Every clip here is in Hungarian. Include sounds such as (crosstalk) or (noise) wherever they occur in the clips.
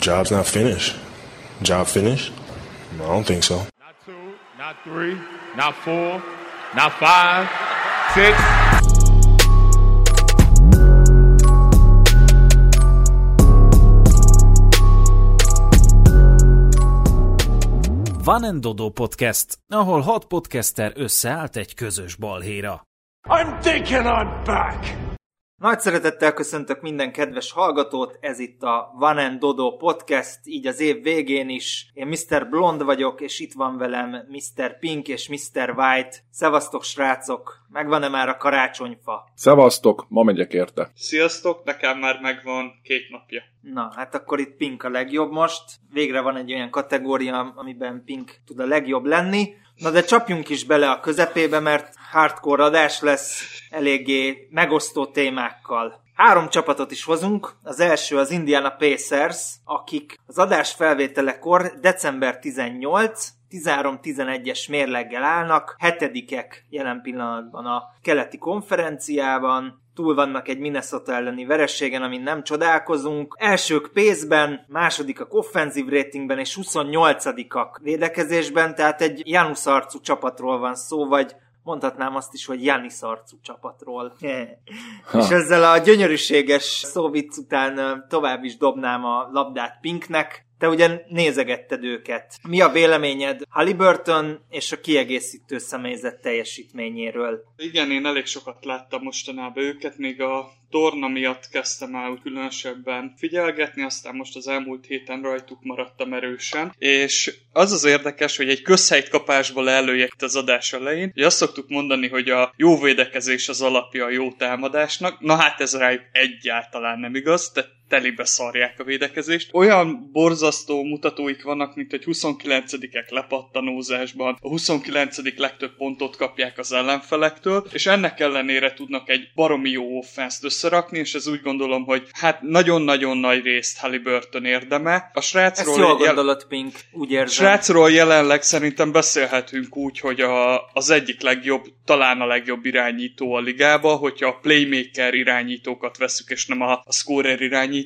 job's not finished. Job finished? I don't think so. Not two, not three, not four, not five, six. Van and Dodo Podcast, ahol hat podcaster összeállt egy közös balhéra. I'm thinking I'm back! Nagy szeretettel köszöntök minden kedves hallgatót, ez itt a Van and Dodo Podcast, így az év végén is. Én Mr. Blond vagyok, és itt van velem Mr. Pink és Mr. White. Szevasztok srácok, megvan-e már a karácsonyfa? Szevasztok, ma megyek érte. Sziasztok, nekem már megvan két napja. Na, hát akkor itt Pink a legjobb most. Végre van egy olyan kategória, amiben Pink tud a legjobb lenni. Na de csapjunk is bele a közepébe, mert hardcore adás lesz, eléggé megosztó témákkal. Három csapatot is hozunk. Az első az Indiana Pacers, akik az adás felvételekor december 18, 13-11-es mérleggel állnak, hetedikek jelen pillanatban a keleti konferenciában, túl vannak egy Minnesota elleni verességen, amin nem csodálkozunk. Elsők pénzben, másodikak offenzív ratingben és 28-ak védekezésben, tehát egy Janus arcú csapatról van szó, vagy mondhatnám azt is, hogy Janis arcú csapatról. (laughs) és ezzel a gyönyörűséges szóvic után tovább is dobnám a labdát Pinknek. Te ugyan nézegetted őket. Mi a véleményed Halliburton és a kiegészítő személyzet teljesítményéről? Igen, én elég sokat láttam mostanában őket, még a torna miatt kezdtem el különösebben figyelgetni, aztán most az elmúlt héten rajtuk maradtam erősen, és az az érdekes, hogy egy közhelyt kapásból előjött az adás elején, hogy azt szoktuk mondani, hogy a jó védekezés az alapja a jó támadásnak, na hát ez rájuk egyáltalán nem igaz, tehát telibe szarják a védekezést. Olyan borzasztó mutatóik vannak, mint hogy 29-ek lepattanózásban, a 29. legtöbb pontot kapják az ellenfelektől, és ennek ellenére tudnak egy baromi jó offenszt összerakni, és ez úgy gondolom, hogy hát nagyon-nagyon nagy részt Halliburton érdeme. A srácról... Ezt jól gondolod, Pink, úgy érzem. Srácról jelenleg szerintem beszélhetünk úgy, hogy a, az egyik legjobb, talán a legjobb irányító a ligába, hogyha a playmaker irányítókat veszük, és nem a, a scorer irányítókat.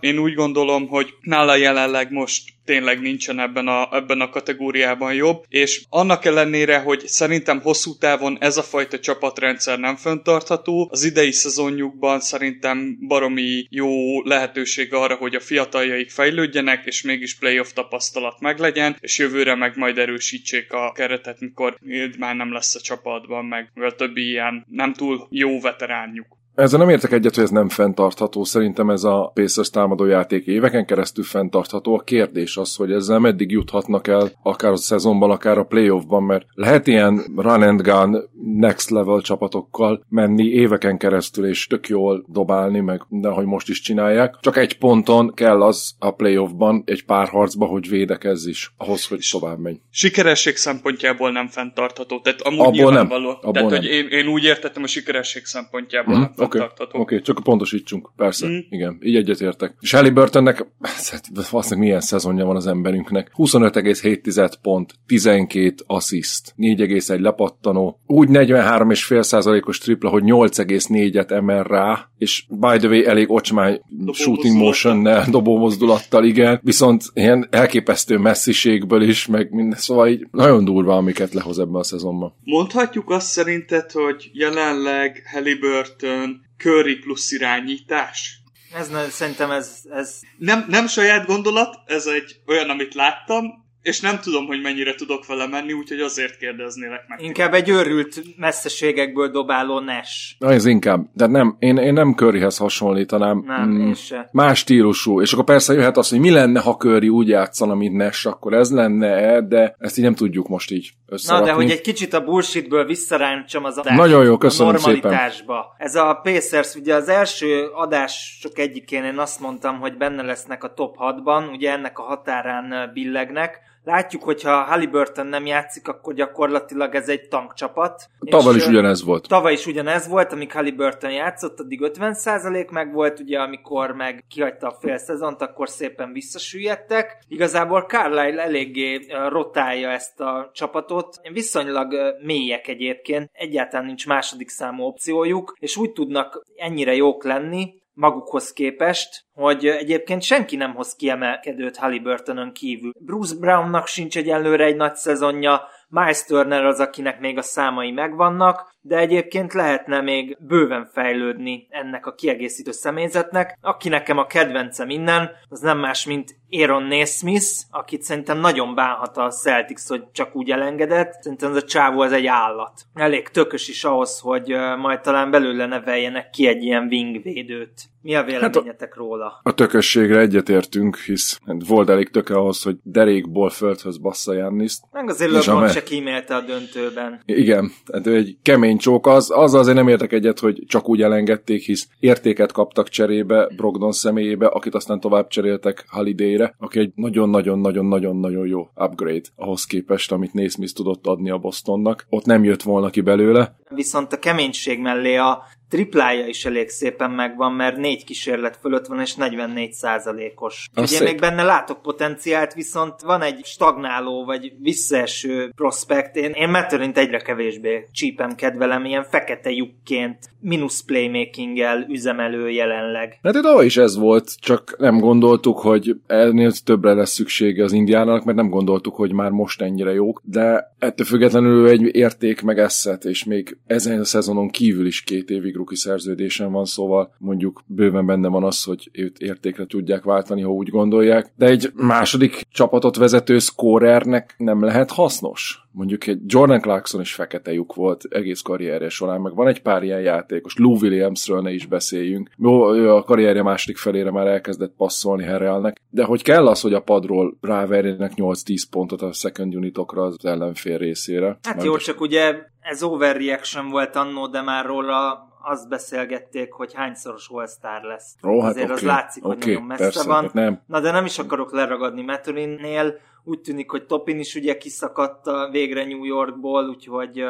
Én úgy gondolom, hogy nála jelenleg most tényleg nincsen ebben a, ebben a kategóriában jobb, és annak ellenére, hogy szerintem hosszú távon ez a fajta csapatrendszer nem föntartható, az idei szezonjukban szerintem baromi jó lehetőség arra, hogy a fiataljaik fejlődjenek, és mégis playoff tapasztalat meglegyen, és jövőre meg majd erősítsék a keretet, mikor már nem lesz a csapatban, meg a többi ilyen nem túl jó veteránjuk. Ezzel nem értek egyet, hogy ez nem fenntartható. Szerintem ez a Pacers támadó játék éveken keresztül fenntartható. A kérdés az, hogy ezzel meddig juthatnak el, akár a szezonban, akár a playoffban, mert lehet ilyen run and gun next level csapatokkal menni éveken keresztül, és tök jól dobálni, meg de hogy most is csinálják. Csak egy ponton kell az a playoffban, egy pár harcba, hogy védekezz is, ahhoz, hogy tovább menj. Sikeresség szempontjából nem fenntartható. Tehát amúgy Abból nem. nyilvánvaló. Abból Tehát, nem. hogy én, én úgy értettem a sikeresség szempontjából Oké, okay, csak pontosítsunk, persze, Mm. igen, így egyetértek. És Halliburtonnek, (laughs) hát valószínűleg milyen szezonja van az emberünknek. 25,7 pont, 12 assist, 4,1 lepattanó, úgy 43,5%-os tripla, hogy 8,4-et emel rá, és by the way elég ocsmány shooting motion (laughs) dobó mozdulattal, igen, viszont ilyen elképesztő messziségből is, meg minden, szóval így nagyon durva, amiket lehoz ebben a szezonban. Mondhatjuk azt szerinted, hogy jelenleg Halliburton Curry plusz irányítás? Ez, ne- szerintem ez, ez Nem, nem saját gondolat, ez egy olyan, amit láttam, és nem tudom, hogy mennyire tudok vele menni, úgyhogy azért kérdeznélek meg. inkább egy őrült messzeségekből dobáló Nash. Na, ez inkább, de nem, én, én nem Curryhez hasonlítanám. Nem, Mm, én se. Más stílusú, és akkor persze jöhet az, hogy mi lenne, ha Curry úgy játszana, mint Nash, akkor ez lenne de ezt így nem tudjuk most így Na, összerakni. de hogy egy kicsit a bullshitből visszaráncsam az adást Nagyon jó, köszönöm a normalitásba. Ez a Pacers, ugye az első adások egyikén én azt mondtam, hogy benne lesznek a top 6-ban, ugye ennek a határán billegnek. Látjuk, hogyha Halliburton nem játszik, akkor gyakorlatilag ez egy tankcsapat. Tavaly is ugyanez volt. Tavaly is ugyanez volt, amíg Halliburton játszott, addig 50% meg volt, ugye amikor meg kihagyta a fél szezont, akkor szépen visszasüllyedtek. Igazából Carlisle eléggé rotálja ezt a csapatot. Viszonylag mélyek egyébként, egyáltalán nincs második számú opciójuk, és úgy tudnak ennyire jók lenni, magukhoz képest, hogy egyébként senki nem hoz kiemelkedőt Halliburtonon kívül. Bruce Brownnak sincs egyelőre egy nagy szezonja, Miles Turner az, akinek még a számai megvannak, de egyébként lehetne még bőven fejlődni ennek a kiegészítő személyzetnek. Aki nekem a kedvencem innen, az nem más, mint Aaron Naismith, akit szerintem nagyon bánhat a Celtics, hogy csak úgy elengedett. Szerintem ez a csávó az egy állat. Elég tökös is ahhoz, hogy majd talán belőle neveljenek ki egy ilyen wingvédőt. Mi a véleményetek hát a, róla? A tökösségre egyetértünk, hisz volt elég töke ahhoz, hogy derékból földhöz bassza Janniszt. Meg azért LeBron se kímélte a döntőben. Igen, tehát ő egy kemény csók. Az, az azért nem értek egyet, hogy csak úgy elengedték, hisz értéket kaptak cserébe Brogdon személyébe, akit aztán tovább cseréltek Holiday-re, aki egy nagyon-nagyon-nagyon-nagyon-nagyon jó upgrade ahhoz képest, amit Naismith tudott adni a Bostonnak. Ott nem jött volna ki belőle. Viszont a keménység mellé a triplája is elég szépen megvan, mert négy kísérlet fölött van, és 44 százalékos. Ugye még benne látok potenciált, viszont van egy stagnáló, vagy visszaeső prospekt. Én, én Matterint egyre kevésbé csípem kedvelem, ilyen fekete lyukként, mínusz playmaking-el üzemelő jelenleg. Hát itt is ez volt, csak nem gondoltuk, hogy ennél többre lesz szüksége az indiának, mert nem gondoltuk, hogy már most ennyire jók, de ettől függetlenül egy érték meg eszet, és még ezen a szezonon kívül is két évig rookie szerződésen van, szóval mondjuk bőven benne van az, hogy őt értékre tudják váltani, ha úgy gondolják, de egy második csapatot vezető scorernek nem lehet hasznos mondjuk egy Jordan Clarkson is fekete lyuk volt egész karrierje során, meg van egy pár ilyen játékos, Lou Williamsről ne is beszéljünk. Jó, ő a karrierje második felére már elkezdett passzolni Herrelnek, de hogy kell az, hogy a padról ráverjenek 8-10 pontot a second unitokra az ellenfél részére. Hát jó, csak ugye ez overreaction volt annó, de már róla azt beszélgették, hogy hányszoros all lesz. Ó, hát Azért okay, az látszik, okay, hogy nagyon messze persze, van. Nem. Na de nem is akarok leragadni Maturinnél, úgy tűnik, hogy Topin is ugye kiszakadt végre New Yorkból, úgyhogy...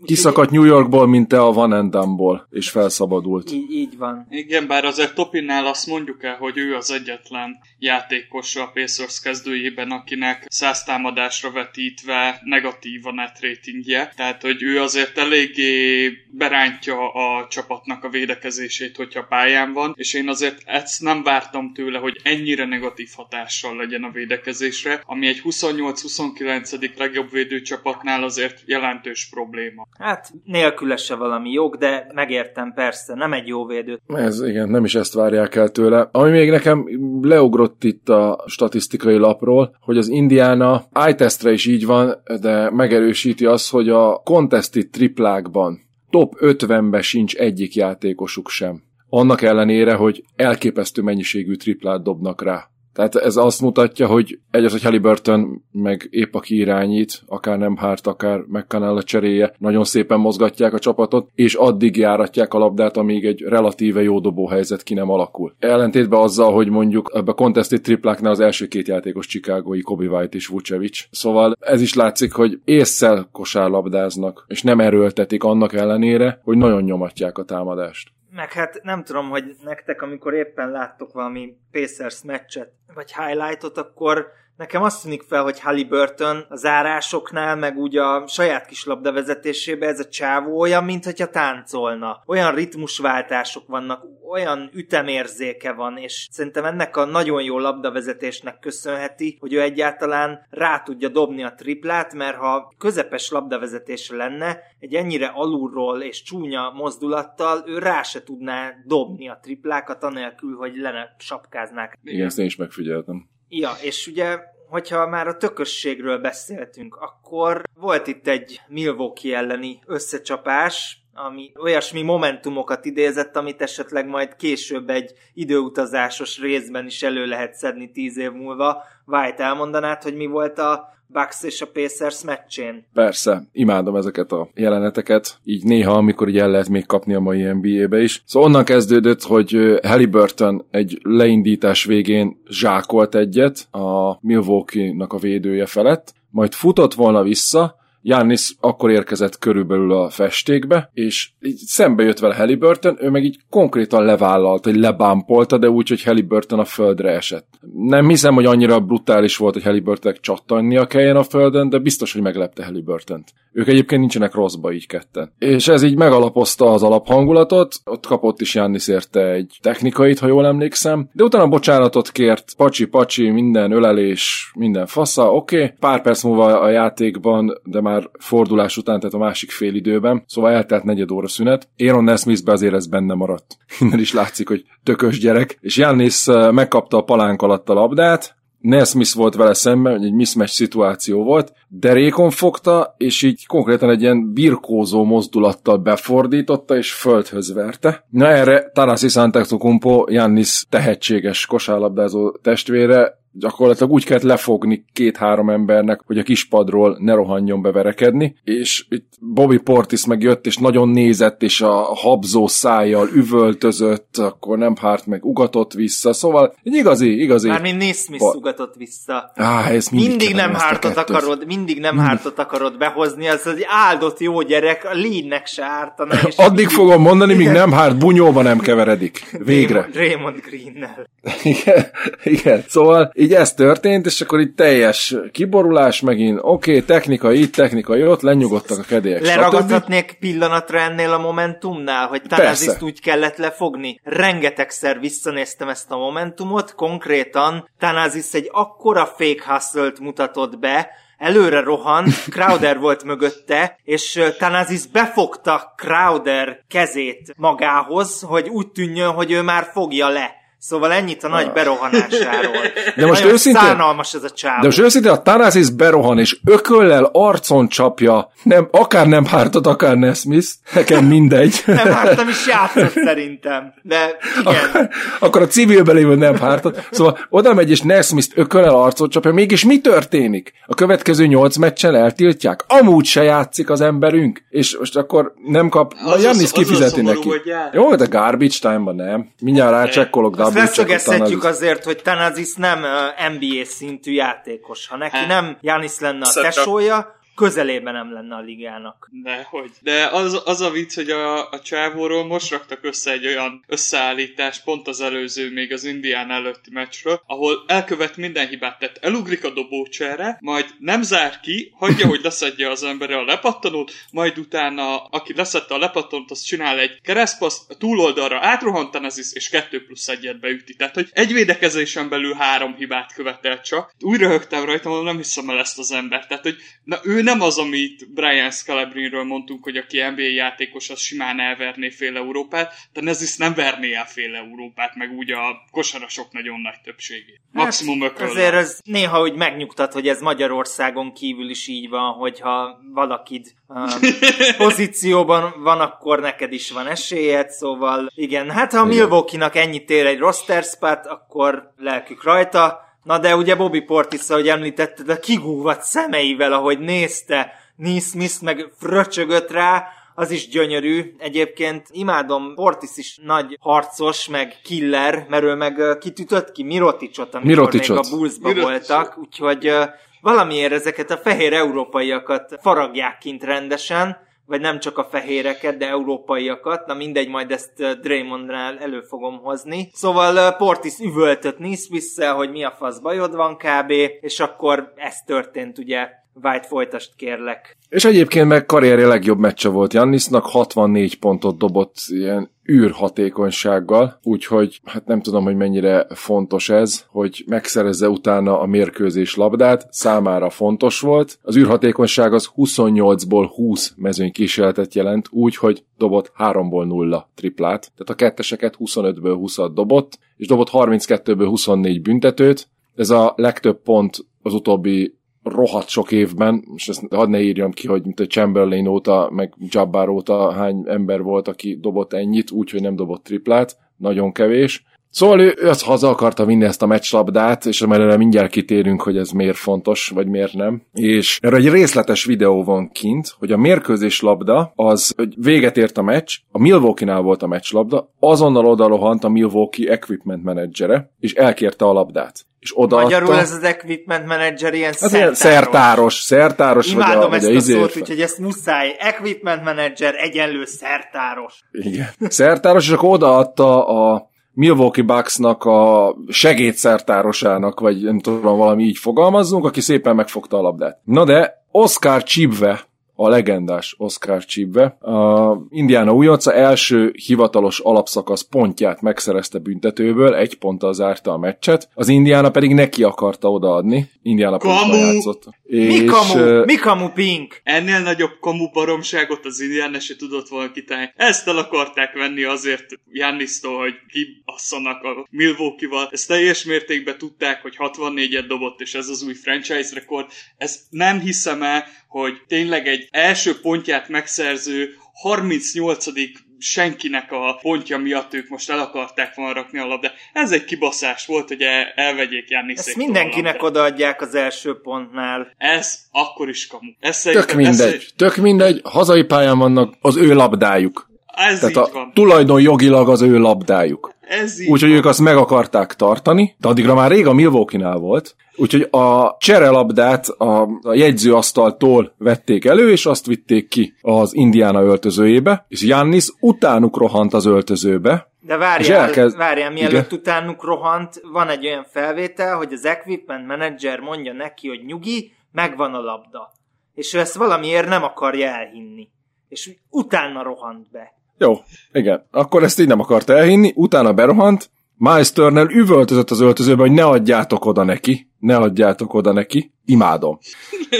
Úgy kiszakadt New Yorkból, mint te a Van Endamból, és felszabadult. Így, így van. Igen, bár azért Topinnál azt mondjuk el, hogy ő az egyetlen játékos a Pacers kezdőjében, akinek száz támadásra vetítve negatív a net ratingje, tehát hogy ő azért eléggé berántja a csapatnak a védekezését, hogyha pályán van, és én azért ezt nem vártam tőle, hogy ennyire negatív hatással legyen a védekezésre, ami egy 28-29. legjobb védőcsapatnál azért jelentős probléma. Hát nélküle se valami jog, de megértem persze, nem egy jó védő. Ez igen, nem is ezt várják el tőle. Ami még nekem leugrott itt a statisztikai lapról, hogy az Indiana eye is így van, de megerősíti azt, hogy a contested triplákban top 50-be sincs egyik játékosuk sem. Annak ellenére, hogy elképesztő mennyiségű triplát dobnak rá. Tehát ez azt mutatja, hogy egyes, hogy Halliburton meg épp aki irányít, akár nem Hart, akár McCannell cseréje, nagyon szépen mozgatják a csapatot, és addig járatják a labdát, amíg egy relatíve jó dobó helyzet ki nem alakul. Ellentétben azzal, hogy mondjuk ebbe a contested tripláknál az első két játékos Chicagói Kobe White és Vucevic. Szóval ez is látszik, hogy észszel kosárlabdáznak, és nem erőltetik annak ellenére, hogy nagyon nyomatják a támadást meg hát nem tudom, hogy nektek, amikor éppen láttok valami Pacers meccset, vagy highlightot, akkor Nekem azt tűnik fel, hogy Halliburton az árásoknál, meg úgy a saját kis labdavezetésében ez a csávó olyan, mint hogyha táncolna. Olyan ritmusváltások vannak, olyan ütemérzéke van, és szerintem ennek a nagyon jó labdavezetésnek köszönheti, hogy ő egyáltalán rá tudja dobni a triplát, mert ha közepes labdavezetése lenne, egy ennyire alulról és csúnya mozdulattal ő rá se tudná dobni a triplákat, anélkül, hogy lenne sapkáznák. Igen, ezt én is megfigyeltem. Ja, és ugye, hogyha már a tökösségről beszéltünk, akkor volt itt egy Milwaukee elleni összecsapás, ami olyasmi momentumokat idézett, amit esetleg majd később egy időutazásos részben is elő lehet szedni tíz év múlva. White elmondanád, hogy mi volt a Bucks és a Pacers meccsén. Persze, imádom ezeket a jeleneteket, így néha, amikor így el lehet még kapni a mai NBA-be is. Szóval onnan kezdődött, hogy Halliburton egy leindítás végén zsákolt egyet a Milwaukee-nak a védője felett, majd futott volna vissza, Jannis akkor érkezett körülbelül a festékbe, és így szembe jött vele Halliburton, ő meg így konkrétan levállalt, hogy lebámpolta, de úgy, hogy Halliburton a földre esett. Nem hiszem, hogy annyira brutális volt, hogy Halliburtonnek csattannia kelljen a földön, de biztos, hogy meglepte Halliburton-t. Ők egyébként nincsenek rosszba így ketten. És ez így megalapozta az alaphangulatot, ott kapott is Jannis érte egy technikait, ha jól emlékszem, de utána bocsánatot kért, pacsi-pacsi, minden ölelés, minden fasza, oké. Okay. Pár perc múlva a játékban, de már fordulás után, tehát a másik fél időben, szóval eltelt negyed óra szünet. Aaron Nesmithbe azért ez benne maradt. (laughs) Innen is látszik, hogy tökös gyerek. És Jannis megkapta a palánk alatt a labdát, Nesmith volt vele szemben, egy mismatch szituáció volt, derékon fogta, és így konkrétan egy ilyen birkózó mozdulattal befordította, és földhöz verte. Na erre Tanasi Antetokounmpo, Jannis tehetséges kosárlabdázó testvére gyakorlatilag úgy kellett lefogni két-három embernek, hogy a kispadról ne rohanjon beverekedni, és itt Bobby Portis meg jött, és nagyon nézett, és a habzó szájjal üvöltözött, akkor nem hárt meg ugatott vissza, szóval egy igazi, igazi... Mármint Nismith ba... ugatott vissza. Á, ez mindig, mindig nem hártot akarod, mindig nem hmm. hártot akarod behozni, az egy áldott jó gyerek, a lénynek se ártana. És (laughs) Addig mindig... fogom mondani, míg nem hárt, bunyóba nem keveredik. Végre. Raymond Green-nel. (laughs) igen, igen, szóval így ez történt, és akkor itt teljes kiborulás megint, oké, okay, technika itt, technika ott, lenyugodtak a kedélyek. Leragadhatnék pillanatra ennél a momentumnál, hogy Tanaziszt úgy kellett lefogni. Rengetegszer visszanéztem ezt a momentumot, konkrétan Tanazis egy akkora fake hustle mutatott be, előre rohant, Crowder volt mögötte, és Tanazis befogta Crowder kezét magához, hogy úgy tűnjön, hogy ő már fogja le. Szóval ennyit a nagy berohanásáról. (laughs) De most őszintén, szánalmas ez a csávó. De most őszintén a Tanazis berohan, és ököllel arcon csapja, nem, akár nem hártad, akár Nesmith, nekem mindegy. (laughs) nem hártam is játszott szerintem, de igen. Akkor a civilben lévő nem hártad. Szóval oda megy, és Nesmith ököllel arcon csapja, mégis mi történik? A következő nyolc meccsen eltiltják? Amúgy se játszik az emberünk, és most akkor nem kap, az Jannis kifizeti az neki. Jó, de garbage time-ban nem. Mindjárt rácsekkolok, de leszögezhetjük azért, hogy Tanazis nem NBA szintű játékos. Ha neki nem Janis lenne a tesója, közelében nem lenne a ligának. hogy. De az, az a vicc, hogy a, a csávóról most raktak össze egy olyan összeállítást, pont az előző, még az Indián előtti meccsről, ahol elkövet minden hibát, tehát elugrik a dobócsere, majd nem zár ki, hagyja, hogy leszedje az embere a lepattanót, majd utána, aki leszedte a lepattanót, az csinál egy keresztpaszt, a túloldalra átrohantan ez is, és kettő plusz egyet beüti. Tehát, hogy egy védekezésen belül három hibát követel csak. Úgy röhögtem rajta, mondom, nem hiszem el ezt az embert. Tehát, hogy na, ő nem az, amit Brian Scalabrinről mondtunk, hogy aki NBA játékos, az simán elverné fél Európát, de ez is nem verné el fél Európát, meg úgy a kosarasok nagyon nagy többségét. Hát, Maximum hát, Azért ez néha úgy megnyugtat, hogy ez Magyarországon kívül is így van, hogyha valakid um, (laughs) pozícióban van, akkor neked is van esélyed, szóval igen, hát ha a Milwaukee-nak ennyit ér egy roster spot, akkor lelkük rajta, Na de ugye Bobby Portis, ahogy említetted, a kigúvat szemeivel, ahogy nézte Neesmith, meg fröcsögött rá, az is gyönyörű. Egyébként imádom, Portis is nagy harcos, meg killer, mert ő meg kitütött ki Miroticsot, amikor Miroticsot. még a Bullsba voltak, úgyhogy valamiért ezeket a fehér európaiakat faragják kint rendesen, vagy nem csak a fehéreket, de európaiakat, na mindegy, majd ezt Draymondnál elő fogom hozni. Szóval Portis üvöltött vissza, hogy mi a fasz bajod van kb, és akkor ez történt ugye White folytast kérlek. És egyébként meg karrierje legjobb meccse volt Jannisnak, 64 pontot dobott ilyen űrhatékonysággal, úgyhogy hát nem tudom, hogy mennyire fontos ez, hogy megszerezze utána a mérkőzés labdát, számára fontos volt. Az űrhatékonyság az 28-ból 20 mezőny kísérletet jelent, úgy, hogy dobott 3-ból 0 triplát, tehát a ketteseket 25-ből 20-at dobott, és dobott 32-ből 24 büntetőt, ez a legtöbb pont az utóbbi rohadt sok évben, és ezt hadd ne írjam ki, hogy mint a Chamberlain óta, meg Jabbar óta hány ember volt, aki dobott ennyit, úgyhogy nem dobott triplát, nagyon kevés. Szóval ő, ő az haza akarta vinni ezt a meccslabdát, és erre mindjárt kitérünk, hogy ez miért fontos, vagy miért nem. És erre egy részletes videó van kint, hogy a mérkőzés labda az, hogy véget ért a meccs, a Milwaukee-nál volt a meccslabda, azonnal odalohant a Milwaukee equipment menedzsere, és elkérte a labdát. És odaadta. Magyarul ez az equipment manager ilyen Az ilyen szertáros, szertáros, Imádom vagy a, ezt vagy a, a izé- szót, úgyhogy ezt muszáj. Equipment manager egyenlő szertáros. Igen. Szertáros, és akkor odaadta a Milwaukee Bucksnak a segédszertárosának, vagy nem tudom, valami így fogalmazzunk, aki szépen megfogta a labdát. Na de Oscar Chibwe, a legendás Oscar Chibwe, a Indiana újonca első hivatalos alapszakasz pontját megszerezte büntetőből, egy ponttal zárta a meccset, az Indiana pedig neki akarta odaadni, Indiana Kamu! játszott. Mi kamu? Mi kamu pink? Ennél nagyobb kamu baromságot az Indiana se tudott volna kitálni. Ezt el akarták venni azért Jannisztól, hogy kibasszanak a Milwaukee-val. Ezt teljes mértékben tudták, hogy 64-et dobott, és ez az új franchise rekord. Ezt nem hiszem el, hogy tényleg egy első pontját megszerző 38 senkinek a pontja miatt ők most el akarták volna rakni a labdát. Ez egy kibaszás volt, hogy el, elvegyék Janniszéktől Ezt mindenkinek odaadják az első pontnál. Ez akkor is kamu. Ez Tök szerintem- ez mindegy, tök mindegy, hazai pályán vannak, az ő labdájuk. Ez Tehát így a van. tulajdon jogilag az ő labdájuk. Ez így Úgyhogy van. ők azt meg akarták tartani, de addigra már rég a Milwaukee-nál volt, úgyhogy a cserelabdát a, a jegyzőasztaltól vették elő, és azt vitték ki az Indiana öltözőjébe, és Jannis utánuk rohant az öltözőbe, De várjál, elkezd- várjál mielőtt Igen. utánuk rohant, van egy olyan felvétel, hogy az equipment manager mondja neki, hogy nyugi, megvan a labda. És ő ezt valamiért nem akarja elhinni. És utána rohant be. Jó, igen. Akkor ezt így nem akarta elhinni, utána berohant, Miles Turner üvöltözött az öltözőbe, hogy ne adjátok oda neki, ne adjátok oda neki, imádom.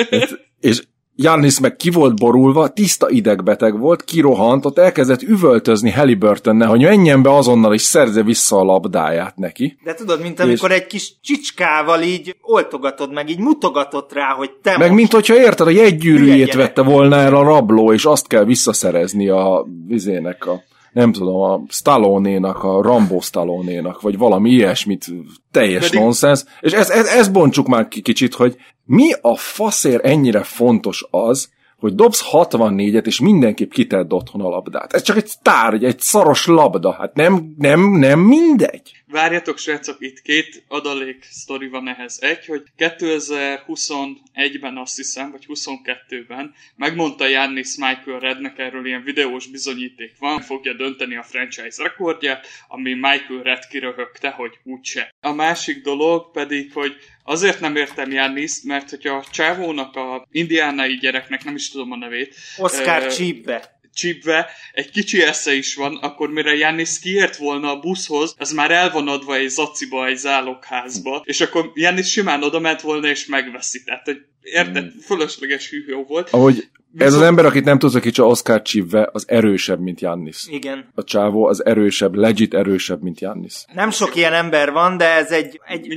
(laughs) És Jannis meg ki volt borulva, tiszta idegbeteg volt, kirohant, ott elkezdett üvöltözni Halliburtonnel, hogy menjen be azonnal és szerze vissza a labdáját neki. De tudod, mint amikor egy kis csicskával így oltogatod meg, így mutogatott rá, hogy te Meg most mint hogyha érted, a jegygyűrűjét vette volna el a rabló, és azt kell visszaszerezni a vizének, a nem tudom, a Stallone-nak, a Rambo Stallone-nak, vagy valami ilyesmit, teljes Pedig- nonsens. És ez, ez, ez bontsuk már ki kicsit, hogy mi a faszér ennyire fontos az, hogy dobsz 64-et, és mindenképp kitedd otthon a labdát. Ez csak egy tárgy, egy szaros labda. Hát nem, nem, nem mindegy. Várjatok, srácok, itt két adalék sztori van ehhez. Egy, hogy 2021-ben azt hiszem, vagy 22-ben megmondta Jannis Michael Rednek, erről ilyen videós bizonyíték van, fogja dönteni a franchise rekordját, ami Michael Red kiröhögte, hogy úgyse. A másik dolog pedig, hogy azért nem értem Janniszt, mert hogyha a csávónak, a indiánai gyereknek, nem is tudom a nevét, Oscar ö, Csípbe. Csípve, egy kicsi esze is van, akkor mire Jannis kiért volna a buszhoz, az már el van adva egy zaciba, egy zálogházba, és akkor Jannis simán oda ment volna és megveszi. Tehát, hogy érted, fölösleges hűhő volt. Ahogy ez az Viszont- ember, akit nem tudsz, kicsi Oscar Csivve, az erősebb, mint Jannis. Igen. A csávó az erősebb, legit erősebb, mint Jannis. Nem sok ilyen ember van, de ez egy, egy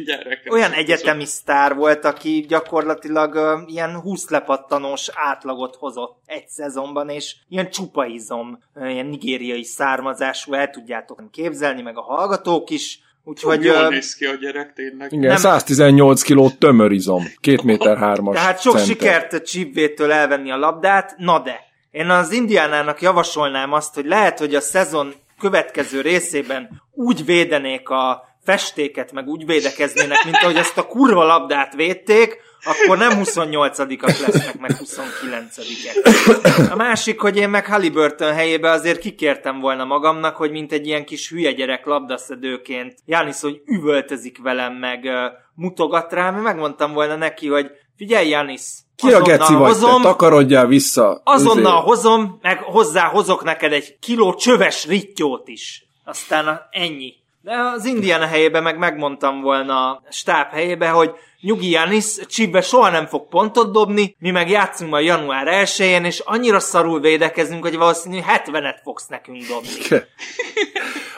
olyan egyetemi sztár volt, aki gyakorlatilag ö, ilyen 20 lepattanós átlagot hozott egy szezonban, és ilyen csupa izom, ö, ilyen nigériai származású, el tudjátok képzelni, meg a hallgatók is. Úgyhogy Jól néz ki a gyerek, tényleg. Igen, Nem- 118 kiló tömörizom, 2 (laughs) méter 3-as tehát sok center. sikert Csibvétől elvenni a labdát, na de, én az Indiánának javasolnám azt, hogy lehet, hogy a szezon következő részében úgy védenék a festéket, meg úgy védekeznének, mint ahogy ezt a kurva labdát védték, akkor nem 28-ak lesznek, meg 29-ek. A másik, hogy én meg Halliburton helyébe azért kikértem volna magamnak, hogy mint egy ilyen kis hülye gyerek labdaszedőként Jánisz, hogy üvöltözik velem, meg mutogat rám, megmondtam volna neki, hogy figyelj Jánisz, Ki a geci vagy te? Takarodjál vissza. Azonnal Izé. hozom, meg hozzá hozok neked egy kiló csöves rittyót is. Aztán ennyi. De az Indiana helyébe meg megmondtam volna a stáb helyébe, hogy nyugi Janis, Csibbe soha nem fog pontot dobni, mi meg játszunk majd január 1-én, és annyira szarul védekezünk, hogy valószínű 70-et fogsz nekünk dobni.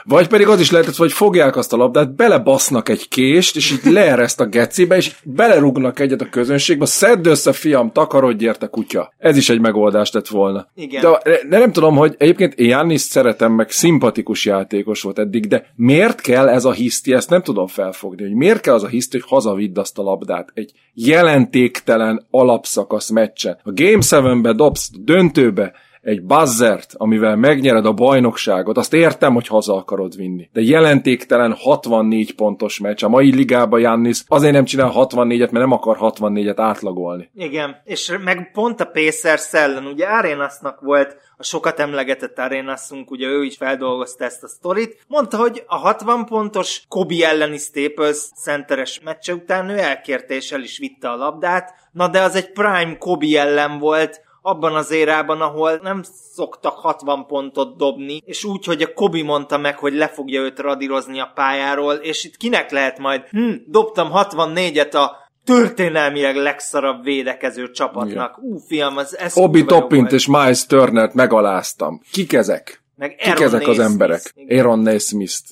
Vagy pedig az is lehetett, hogy fogják azt a labdát, belebasznak egy kést, és így leereszt a gecibe, és belerugnak egyet a közönségbe, szedd össze, fiam, takarodj érte kutya. Ez is egy megoldás lett volna. Igen. De, de nem tudom, hogy egyébként én Jannis szeretem, meg szimpatikus játékos volt eddig, de miért kell ez a hiszti, ezt nem tudom felfogni, hogy miért kell az a hiszti, hogy hazavidd azt a labdát egy jelentéktelen alapszakasz meccsen. A Game 7-be dobsz döntőbe, egy buzzert, amivel megnyered a bajnokságot, azt értem, hogy haza akarod vinni. De jelentéktelen 64 pontos meccs. A mai ligában Jannis azért nem csinál 64-et, mert nem akar 64-et átlagolni. Igen, és meg pont a Pacers ellen, ugye Arenasnak volt a sokat emlegetett Arenasunk, ugye ő is feldolgozta ezt a sztorit, mondta, hogy a 60 pontos Kobe elleni Staples centeres meccse után ő elkérte is vitte a labdát, na de az egy prime Kobe ellen volt, abban az érában, ahol nem szoktak 60 pontot dobni, és úgy, hogy a Kobi mondta meg, hogy le fogja őt radírozni a pályáról, és itt kinek lehet majd, hm, dobtam 64-et a történelmileg legszarabb védekező csapatnak. Ú, fiam, az ez Obi Toppint és Miles Turnert megaláztam. Kik ezek? Meg Kik Aaron ezek az emberek? Igen. Aaron Naismith,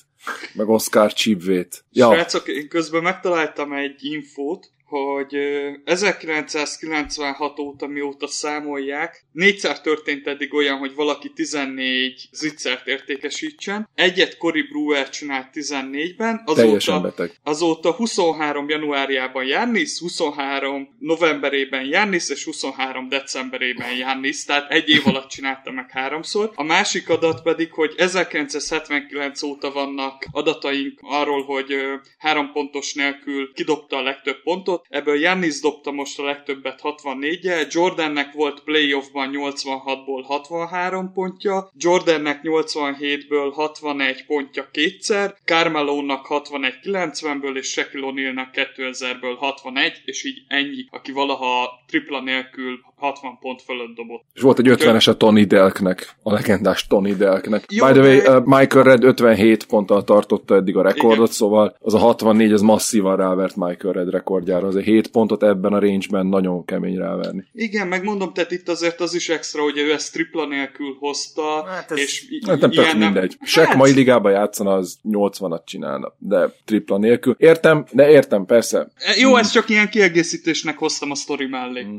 meg Oscar Chibvét. Ja, Srácok, én közben megtaláltam egy infót, hogy ö, 1996 óta, mióta számolják, négyszer történt eddig olyan, hogy valaki 14 zicsert értékesítsen. Egyet Cory Brewer csinált 14-ben, teljesen azóta, azóta 23 januárjában Jannis, 23 novemberében Jannis, és 23 decemberében Jannis, tehát egy év alatt csinálta meg háromszor. A másik adat pedig, hogy 1979 óta vannak adataink arról, hogy három pontos nélkül kidobta a legtöbb pontot, ebből Jannis dobta most a legtöbbet 64-jel, Jordannek volt playoffban 86-ból 63 pontja, Jordannek 87-ből 61 pontja kétszer, Carmelónak 61-90-ből és Shaquille O'Nealnak 2000-ből 61, és így ennyi, aki valaha tripla nélkül 60 pont fölött dobott. És volt egy 50-es a Tony Delknek, a legendás Tony Delknek. Jó, By the way, de- uh, Michael Red 57 ponttal tartotta eddig a rekordot, Igen. szóval az a 64 az masszívan rávert Michael Red rekordjára. Azért 7 pontot ebben a range-ben nagyon kemény ráverni. Igen, megmondom, tehát itt azért az is extra, hogy ő ezt tripla nélkül hozta, Hát ez- és i- Hát nem tök mindegy. Shaq Hát, mai ligában játszana, az 80-at csinálna, de tripla nélkül. Értem, de értem, persze. Jó, ezt csak ilyen kiegészítésnek hoztam a sztori mellé. Mm.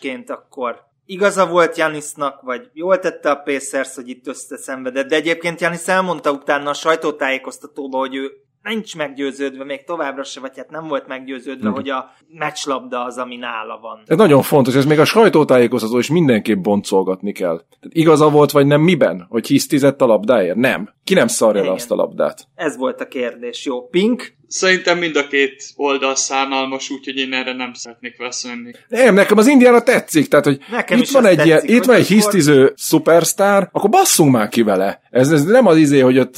Lezárásként akkor igaza volt Janisnak, vagy jól tette a Pacers, hogy itt összeszenvedett, de egyébként Janis elmondta utána a sajtótájékoztatóba, hogy ő nincs meggyőződve, még továbbra se, vagy hát nem volt meggyőződve, hogy a meccslabda az, ami nála van. Ez nagyon fontos, ez még a sajtótájékoztató is mindenképp boncolgatni kell. Tehát igaza volt, vagy nem miben? Hogy hisztizett a labdáért? Nem. Ki nem szarja le azt a labdát? Ez volt a kérdés. Jó, Pink, Szerintem mind a két oldal szánalmas, úgyhogy én erre nem szeretnék veszönni. Nem, nekem az Indiana tetszik, tehát hogy Nekem itt van egy ilyen, tetszik, itt van egy akkor- hisztiző szupersztár, akkor basszunk már ki vele. Ez, ez nem az izé, hogy ott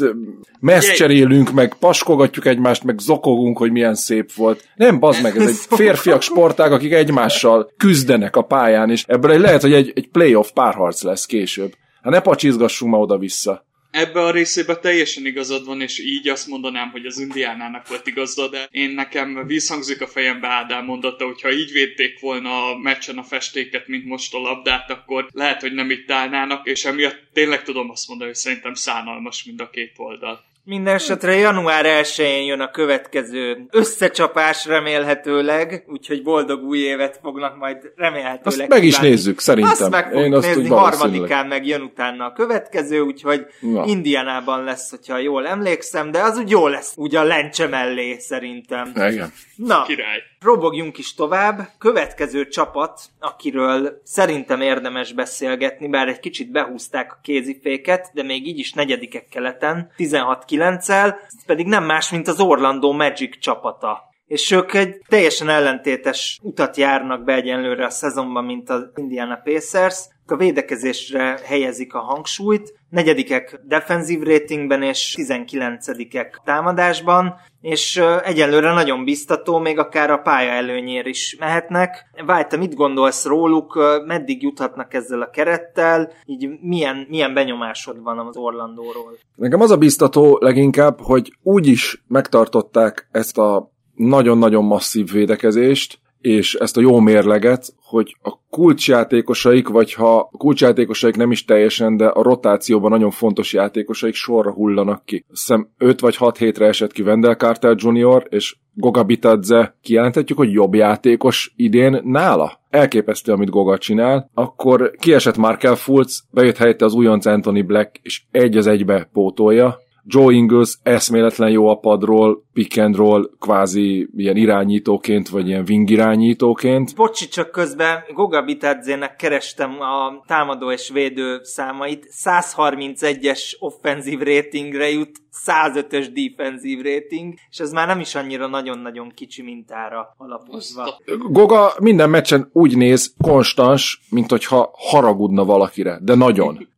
messz cserélünk, meg paskogatjuk egymást, meg zokogunk, hogy milyen szép volt. Nem, bazd meg, ez egy (laughs) férfiak sportág, akik egymással küzdenek a pályán, és ebből egy, lehet, hogy egy, egy playoff párharc lesz később. Hát ne pacsizgassunk ma oda-vissza. Ebbe a részébe teljesen igazad van, és így azt mondanám, hogy az indiánának volt igaza, de én nekem visszhangzik a fejembe Ádám mondata, hogyha így védték volna a meccsen a festéket, mint most a labdát, akkor lehet, hogy nem itt állnának, és emiatt tényleg tudom azt mondani, hogy szerintem szánalmas mind a két oldal. Minden esetre január 1-én jön a következő összecsapás remélhetőleg, úgyhogy boldog új évet fognak majd remélhetőleg Azt meg is kívánni. nézzük, szerintem. Azt meg fogjuk Én azt nézni, harmadikán meg jön utána a következő, úgyhogy Na. Indiánában lesz, hogyha jól emlékszem, de az úgy jó lesz, úgy a lencse mellé szerintem. Igen. Na, Király. robogjunk is tovább. Következő csapat, akiről szerintem érdemes beszélgetni, bár egy kicsit behúzták a kéziféket, de még így is negyedikek keleten, 16-9-el, ez pedig nem más, mint az Orlando Magic csapata. És ők egy teljesen ellentétes utat járnak be egyenlőre a szezonban, mint az Indiana Pacers. A védekezésre helyezik a hangsúlyt, negyedikek defenzív ratingben és 19-ek támadásban, és egyelőre nagyon biztató, még akár a pálya előnyér is mehetnek. Vájta, mit gondolsz róluk, meddig juthatnak ezzel a kerettel, így milyen, milyen benyomásod van az Orlandóról? Nekem az a biztató leginkább, hogy úgy is megtartották ezt a nagyon-nagyon masszív védekezést, és ezt a jó mérleget, hogy a kulcsjátékosaik, vagy ha a kulcsjátékosaik nem is teljesen, de a rotációban nagyon fontos játékosaik sorra hullanak ki. Hiszem 5 vagy 6 hétre esett ki Wendell Carter Jr., és Goga Bitadze kijelenthetjük, hogy jobb játékos idén nála? Elképesztő, amit Goga csinál. Akkor kiesett Markel Fultz, bejött helyette az újonc Anthony Black, és egy az egybe pótolja. Joe Ingles eszméletlen jó a padról, pick and roll, kvázi ilyen irányítóként, vagy ilyen wing irányítóként. Bocsi, csak közben Goga Bitadzének kerestem a támadó és védő számait. 131-es offenzív ratingre jut, 105-ös defensív rating, és ez már nem is annyira nagyon-nagyon kicsi mintára alapozva. Goga minden meccsen úgy néz, konstans, mint hogyha haragudna valakire, de nagyon.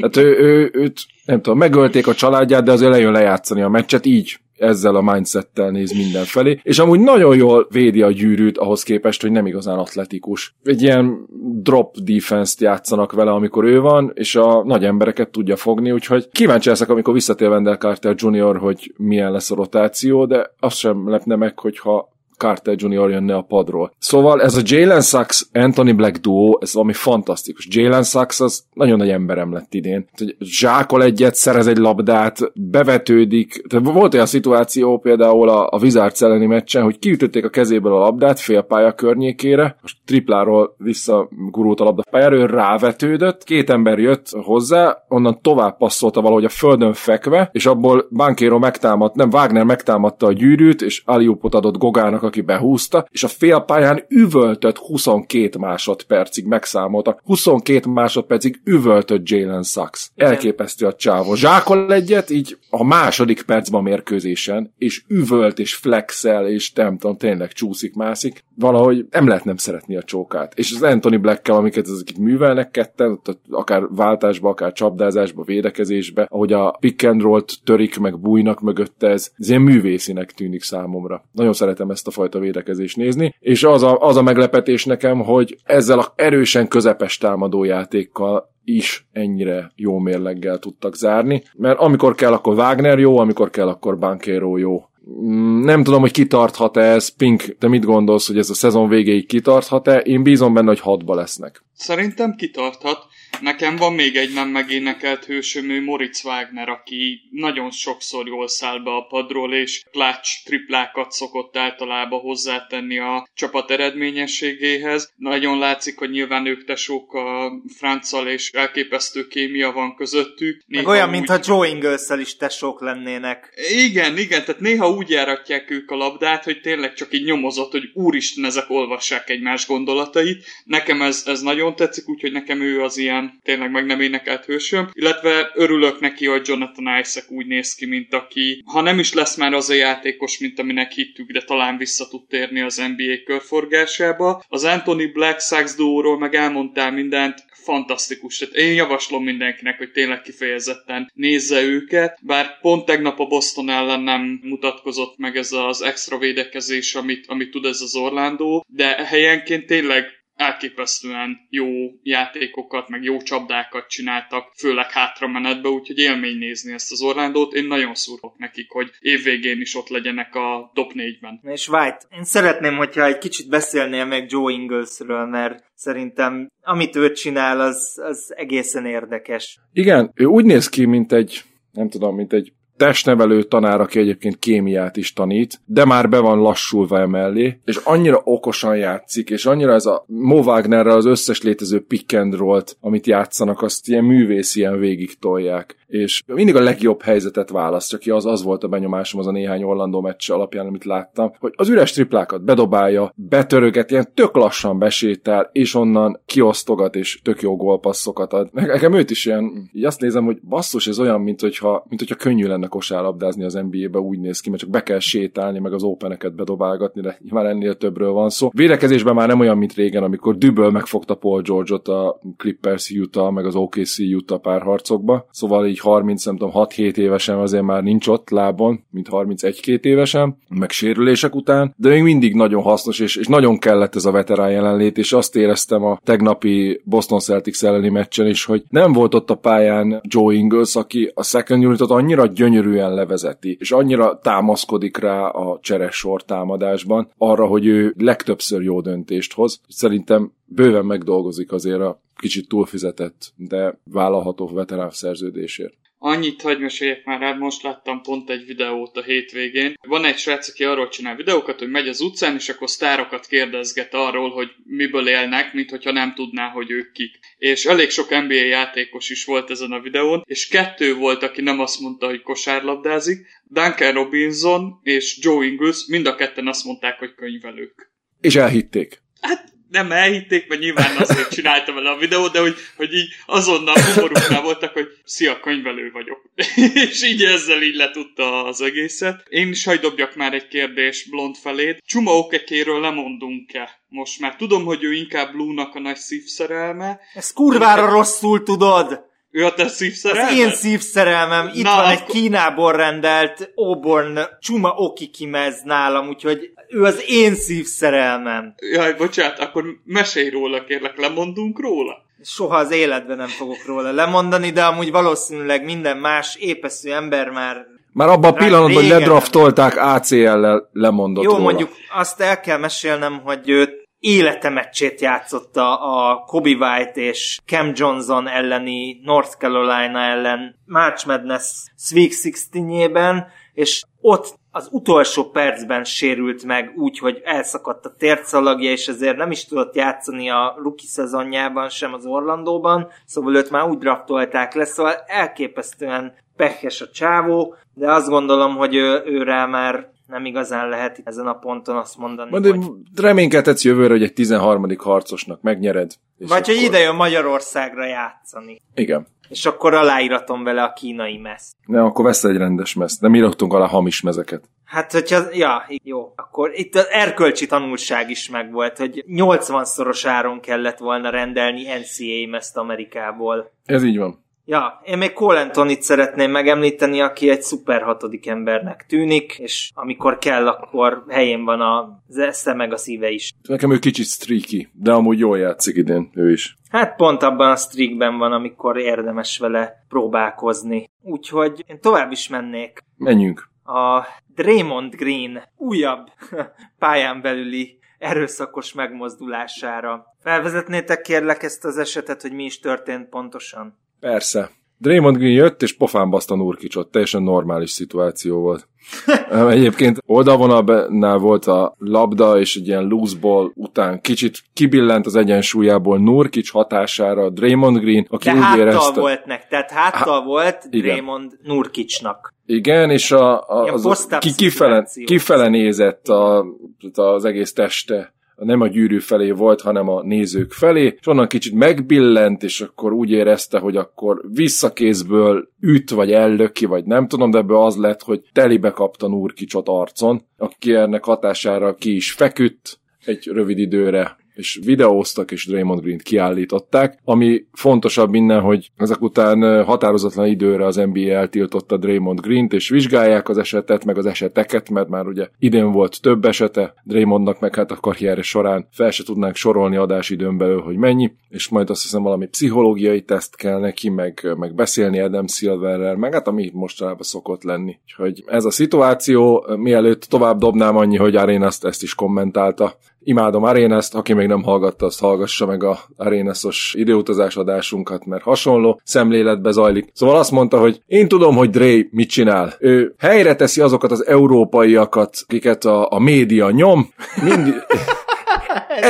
Hát ő, ő, őt, nem tudom, megölték a családját, de azért lejön lejátszani a meccset, így ezzel a mindsettel néz mindenfelé, és amúgy nagyon jól védi a gyűrűt ahhoz képest, hogy nem igazán atletikus. Egy ilyen drop defense-t játszanak vele, amikor ő van, és a nagy embereket tudja fogni, úgyhogy kíváncsi leszek, amikor visszatér Wendell Carter Jr., hogy milyen lesz a rotáció, de azt sem lepne meg, hogyha Carter Jr. jönne a padról. Szóval ez a Jalen Sachs Anthony Black duo, ez valami fantasztikus. Jalen Sachs az nagyon nagy emberem lett idén. Zsákol egyet, szerez egy labdát, bevetődik. Tehát volt olyan szituáció például a, a Wizards elleni meccsen, hogy kiütötték a kezéből a labdát félpálya környékére, most tripláról visszagurult a labda pályára, ő rávetődött, két ember jött hozzá, onnan tovább passzolta valahogy a földön fekve, és abból Bankero megtámadt, nem, Wagner megtámadta a gyűrűt, és Aliupot adott Gogának aki behúzta, és a félpályán üvöltött 22 másodpercig megszámolta. 22 másodpercig üvöltött Jalen Sachs. Elképesztő a csávó. Zsákol egyet, így a második percben a mérkőzésen, és üvölt, és flexel, és nem tudom, tényleg csúszik-mászik. Valahogy nem lehet nem szeretni a csókát. És az Anthony Black-kel, amiket ezek művelnek ketten, akár váltásba, akár csapdázásba, védekezésbe, ahogy a pick and roll-t törik, meg bújnak mögötte, ez, ez ilyen művészinek tűnik számomra. Nagyon szeretem ezt a fajta védekezést nézni, és az a, az a meglepetés nekem, hogy ezzel a erősen közepes támadójátékkal is ennyire jó mérleggel tudtak zárni, mert amikor kell, akkor Wagner jó, amikor kell, akkor Bankero jó. Mm, nem tudom, hogy kitarthat-e ez. Pink, te mit gondolsz, hogy ez a szezon végéig kitarthat-e? Én bízom benne, hogy hatba lesznek. Szerintem kitarthat. Nekem van még egy nem megénekelt hősöm, Moritz Wagner, aki nagyon sokszor jól száll be a padról, és klács triplákat szokott általában hozzátenni a csapat eredményességéhez. Nagyon látszik, hogy nyilván ők tesók a franccal, és elképesztő kémia van közöttük. Néha Meg olyan, úgy... mintha Joe ingles is tesók lennének. Igen, igen, tehát néha úgy járatják ők a labdát, hogy tényleg csak így nyomozott, hogy úristen, ezek olvassák egymás gondolatait. Nekem ez, ez nagyon tetszik, úgyhogy nekem ő az ilyen tényleg meg nem énekelt hősöm, illetve örülök neki, hogy Jonathan Isaac úgy néz ki, mint aki, ha nem is lesz már az a játékos, mint aminek hittük, de talán vissza tud térni az NBA körforgásába. Az Anthony Black Sox duóról meg elmondtál mindent, fantasztikus. Tehát én javaslom mindenkinek, hogy tényleg kifejezetten nézze őket, bár pont tegnap a Boston ellen nem mutatkozott meg ez az extra védekezés, amit, amit tud ez az Orlando, de helyenként tényleg elképesztően jó játékokat, meg jó csapdákat csináltak, főleg hátramenetbe, úgyhogy élmény nézni ezt az Orlandót. Én nagyon szurok nekik, hogy évvégén is ott legyenek a top 4-ben. És White, én szeretném, hogyha egy kicsit beszélnél meg Joe Inglesről, mert szerintem amit ő csinál, az, az egészen érdekes. Igen, ő úgy néz ki, mint egy nem tudom, mint egy testnevelő tanár, aki egyébként kémiát is tanít, de már be van lassulva emellé, és annyira okosan játszik, és annyira ez a Mo Wagnerrel az összes létező pick and roll-t, amit játszanak, azt ilyen művész ilyen végig tolják és mindig a legjobb helyzetet választja ki, az az volt a benyomásom az a néhány Orlandó meccs alapján, amit láttam, hogy az üres triplákat bedobálja, betöröget, ilyen tök lassan besétál, és onnan kiosztogat, és tök jó gólpasszokat ad. Nekem őt is ilyen, így azt nézem, hogy basszus, ez olyan, mint hogyha, mint hogyha könnyű lenne kosárlabdázni az NBA-be, úgy néz ki, mert csak be kell sétálni, meg az openeket bedobálgatni, de nyilván ennél többről van szó. Védekezésben már nem olyan, mint régen, amikor Düböl megfogta Paul George-ot a Clippers Utah, meg az OKC Utah párharcokba, szóval így 30, nem tudom, 6-7 évesen azért már nincs ott lábon, mint 31-2 évesen, meg sérülések után, de még mindig nagyon hasznos, és, és nagyon kellett ez a veterán jelenlét, és azt éreztem a tegnapi Boston Celtics elleni meccsen is, hogy nem volt ott a pályán Joe Ingles, aki a second unitot annyira gyönyörű gyönyörűen levezeti, és annyira támaszkodik rá a cseres támadásban, arra, hogy ő legtöbbször jó döntést hoz. Szerintem bőven megdolgozik azért a kicsit túlfizetett, de vállalható veterán szerződésért. Annyit hagy meséljek már rá, most láttam pont egy videót a hétvégén. Van egy srác, aki arról csinál videókat, hogy megy az utcán, és akkor sztárokat kérdezget arról, hogy miből élnek, mint hogyha nem tudná, hogy ők kik. És elég sok NBA játékos is volt ezen a videón, és kettő volt, aki nem azt mondta, hogy kosárlabdázik. Duncan Robinson és Joe Ingles mind a ketten azt mondták, hogy könyvelők. És elhitték. Hát nem elhitték, mert nyilván azért csináltam vele a videót, de hogy, hogy így azonnal humoruknál voltak, hogy szia, könyvelő vagyok. (laughs) és így ezzel így letudta az egészet. Én is dobjak már egy kérdés Blond felét. Csuma Okekéről lemondunk-e? Most már tudom, hogy ő inkább Blue-nak a nagy szívszerelme. Ezt kurvára rosszul tudod! Ő a te szívszerelmed? Az én szívszerelmem. Itt Na, van egy akkor- Kínából rendelt Auburn Csuma Okikimez nálam, úgyhogy ő az én szívszerelmem. Jaj, bocsánat, akkor mesélj róla, kérlek, lemondunk róla? Soha az életben nem fogok róla lemondani, de amúgy valószínűleg minden más épeszű ember már Már abban a pillanatban, hogy ledraftolták ACL-lel lemondott Jó, róla. mondjuk azt el kell mesélnem, hogy ő életemeccsét játszotta a Kobe White és Cam Johnson elleni North Carolina ellen March Madness Sweet 16-jében, és ott az utolsó percben sérült meg úgy, hogy elszakadt a tércalagja, és ezért nem is tudott játszani a rookie szezonjában, sem az Orlandóban, szóval őt már úgy draftolták le, szóval elképesztően pehes a csávó, de azt gondolom, hogy ő, őre már nem igazán lehet ezen a ponton azt mondani, Majd hogy... reménykedhetsz jövőre, hogy egy 13. harcosnak megnyered. és Vagy hogy akkor- ide jön Magyarországra játszani. Igen. És akkor aláíratom vele a kínai meszt. Nem, akkor vesz egy rendes meszt. Nem írottunk alá hamis mezeket. Hát, hogyha, ja, jó, akkor itt az erkölcsi tanulság is megvolt, hogy 80-szoros áron kellett volna rendelni NCAA mezt Amerikából. Ez így van. Ja, én még Cole Anthony-t szeretném megemlíteni, aki egy szuper hatodik embernek tűnik, és amikor kell, akkor helyén van az esze meg a szíve is. Nekem ő kicsit streaky, de amúgy jól játszik idén, ő is. Hát pont abban a streakben van, amikor érdemes vele próbálkozni. Úgyhogy én tovább is mennék. Menjünk. A Draymond Green újabb (laughs) pályán belüli erőszakos megmozdulására. Felvezetnétek kérlek ezt az esetet, hogy mi is történt pontosan? Persze. Draymond Green jött, és pofán baszta Nurkicsot. Teljesen normális szituáció volt. (laughs) Egyébként oldalvonalnál volt a labda, és egy ilyen loose ball után kicsit kibillent az egyensúlyából Nurkic hatására Draymond Green, aki De úgy háttal érezte... volt nek, tehát háttal volt igen. Draymond Nurkicsnak. Igen, és a, a, az, post-up ki, kifele, kifele nézett a, az egész teste, nem a gyűrű felé volt, hanem a nézők felé, és onnan kicsit megbillent, és akkor úgy érezte, hogy akkor visszakézből üt, vagy ellöki, vagy nem tudom, de ebből az lett, hogy telibe kapta Nurkicsot arcon, aki ennek hatására ki is feküdt egy rövid időre, és videóztak, és Draymond Green-t kiállították. Ami fontosabb innen, hogy ezek után határozatlan időre az NBA eltiltotta Draymond Green-t, és vizsgálják az esetet, meg az eseteket, mert már ugye idén volt több esete, Draymondnak meg hát a karrierje során fel se tudnánk sorolni adásidőn belül, hogy mennyi, és majd azt hiszem valami pszichológiai teszt kell neki, meg, meg beszélni Adam Silverrel, meg hát ami mostanában szokott lenni. Úgyhogy ez a szituáció, mielőtt tovább dobnám annyi, hogy Arenas ezt is kommentálta, Imádom Arénezt, aki még nem hallgatta, azt hallgassa meg a Aréneszos időutazás adásunkat, mert hasonló szemléletbe zajlik. Szóval azt mondta, hogy én tudom, hogy Dre mit csinál. Ő helyre teszi azokat az európaiakat, akiket a, a média nyom. Mindig... (laughs)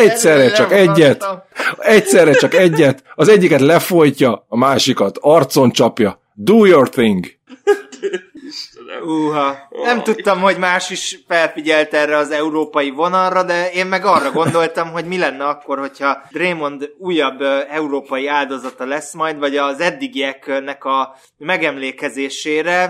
Egyszerre csak egyet, egyszerre csak egyet, az egyiket lefolytja, a másikat arcon csapja. Do your thing. (laughs) Uha. Nem tudtam, hogy más is felfigyelt erre az európai vonalra, de én meg arra gondoltam, hogy mi lenne akkor, hogyha Draymond újabb európai áldozata lesz majd, vagy az eddigieknek a megemlékezésére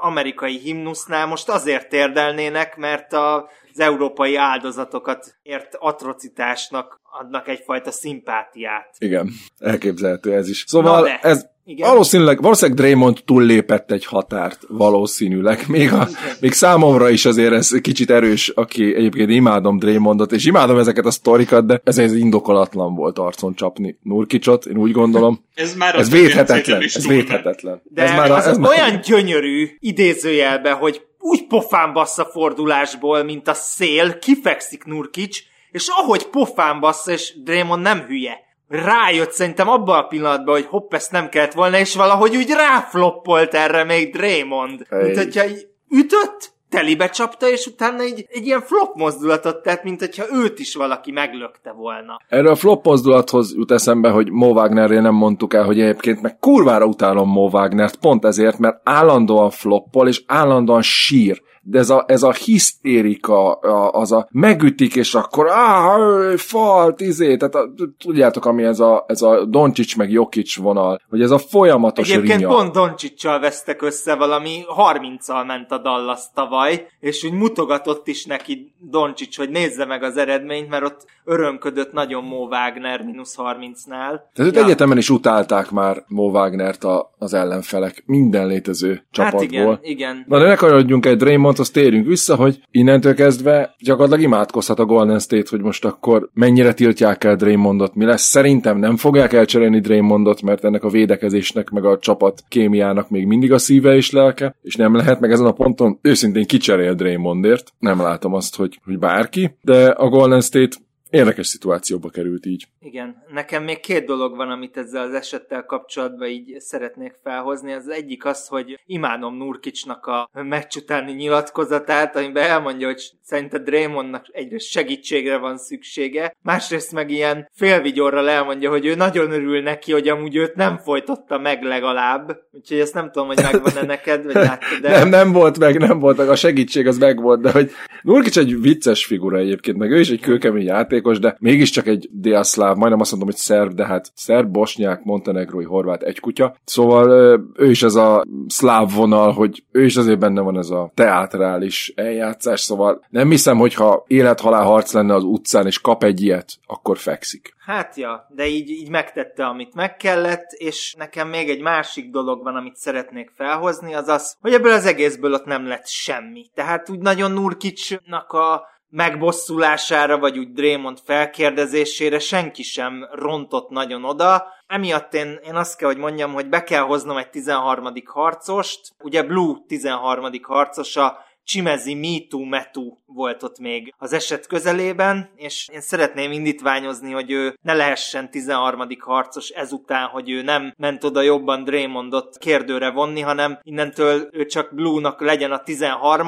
amerikai himnusznál most azért érdelnének, mert a az európai áldozatokat ért atrocitásnak adnak egyfajta szimpátiát. Igen, elképzelhető ez is. Szóval de, ez igen. valószínűleg, valószínűleg Draymond túllépett egy határt, valószínűleg. Még, a, még számomra is azért ez kicsit erős, aki egyébként imádom Draymondot, és imádom ezeket a sztorikat, de ez, ez indokolatlan volt arcon csapni Nurkicsot, én úgy gondolom. (laughs) Ez már Ez az védhetetlen, ez védhetetlen. De ez már a- az ez már- olyan gyönyörű idézőjelbe, hogy úgy pofán bassza fordulásból, mint a szél, kifekszik Nurkic, és ahogy pofán bassza, és Draymond nem hülye, rájött szerintem abban a pillanatban, hogy hopp, ezt nem kellett volna, és valahogy úgy ráfloppolt erre még Draymond. Hey. Mint hogyha így ütött, telibe csapta, és utána egy, egy ilyen flop mozdulatot tett, mint hogyha őt is valaki meglökte volna. Erről a flop mozdulathoz jut eszembe, hogy Mo Wagnerről nem mondtuk el, hogy egyébként meg kurvára utálom Mo Wagnert, pont ezért, mert állandóan floppol, és állandóan sír. De ez a, ez a hisztérika, a, az a megütik, és akkor áh, falt, izé, tehát a, tudjátok, ami ez a, ez a Doncsics meg Jokic vonal, hogy ez a folyamatos Egyébként rinya. pont Doncsicsal vesztek össze valami 30-al ment a Dallas tavaly, és úgy mutogatott is neki Doncsics, hogy nézze meg az eredményt, mert ott örömködött nagyon Mo Wagner mínusz 30-nál. Tehát ja. egyetemen is utálták már Mo Wagnert a, az ellenfelek minden létező Hát csapatból. igen, igen. Na ne kanyarodjunk egy Draymondhoz, térjünk vissza, hogy innentől kezdve gyakorlatilag imádkozhat a Golden State, hogy most akkor mennyire tiltják el Draymondot, mi lesz. Szerintem nem fogják elcserélni Draymondot, mert ennek a védekezésnek, meg a csapat kémiának még mindig a szíve és lelke, és nem lehet meg ezen a ponton őszintén kicserél Draymondért. Nem látom azt, hogy, hogy bárki, de a Golden State érdekes szituációba került így. Igen, nekem még két dolog van, amit ezzel az esettel kapcsolatban így szeretnék felhozni. Az egyik az, hogy imádom Nurkicsnak a meccs utáni nyilatkozatát, amiben elmondja, hogy szerinte Draymondnak egyrészt segítségre van szüksége, másrészt meg ilyen félvigyorral elmondja, hogy ő nagyon örül neki, hogy amúgy őt nem folytotta meg legalább. Úgyhogy ezt nem tudom, hogy megvan-e neked, vagy láttad, de... (laughs) Nem, nem volt meg, nem volt meg, a segítség az meg volt, de hogy Nurkic egy vicces figura egyébként, meg ő is egy kőkemény játékos, de mégiscsak egy délszláv, majdnem azt mondom, hogy szerb, de hát szerb, bosnyák, montenegrói, horvát, egy kutya. Szóval ő is ez a szláv vonal, hogy ő is azért benne van ez a teátrális eljátszás, szóval nem hiszem, hogyha élethalál harc lenne az utcán, és kap egy ilyet, akkor fekszik. Hát ja, de így, így megtette, amit meg kellett, és nekem még egy másik dolog van, amit szeretnék felhozni, az az, hogy ebből az egészből ott nem lett semmi. Tehát úgy nagyon Nurkicsnak a megbosszulására, vagy úgy Draymond felkérdezésére senki sem rontott nagyon oda. Emiatt én, én azt kell, hogy mondjam, hogy be kell hoznom egy 13. harcost. Ugye Blue 13. harcosa Csimezi Mitu Metu volt ott még az eset közelében, és én szeretném indítványozni, hogy ő ne lehessen 13. harcos ezután, hogy ő nem ment oda jobban Draymondot kérdőre vonni, hanem innentől ő csak Blue-nak legyen a 13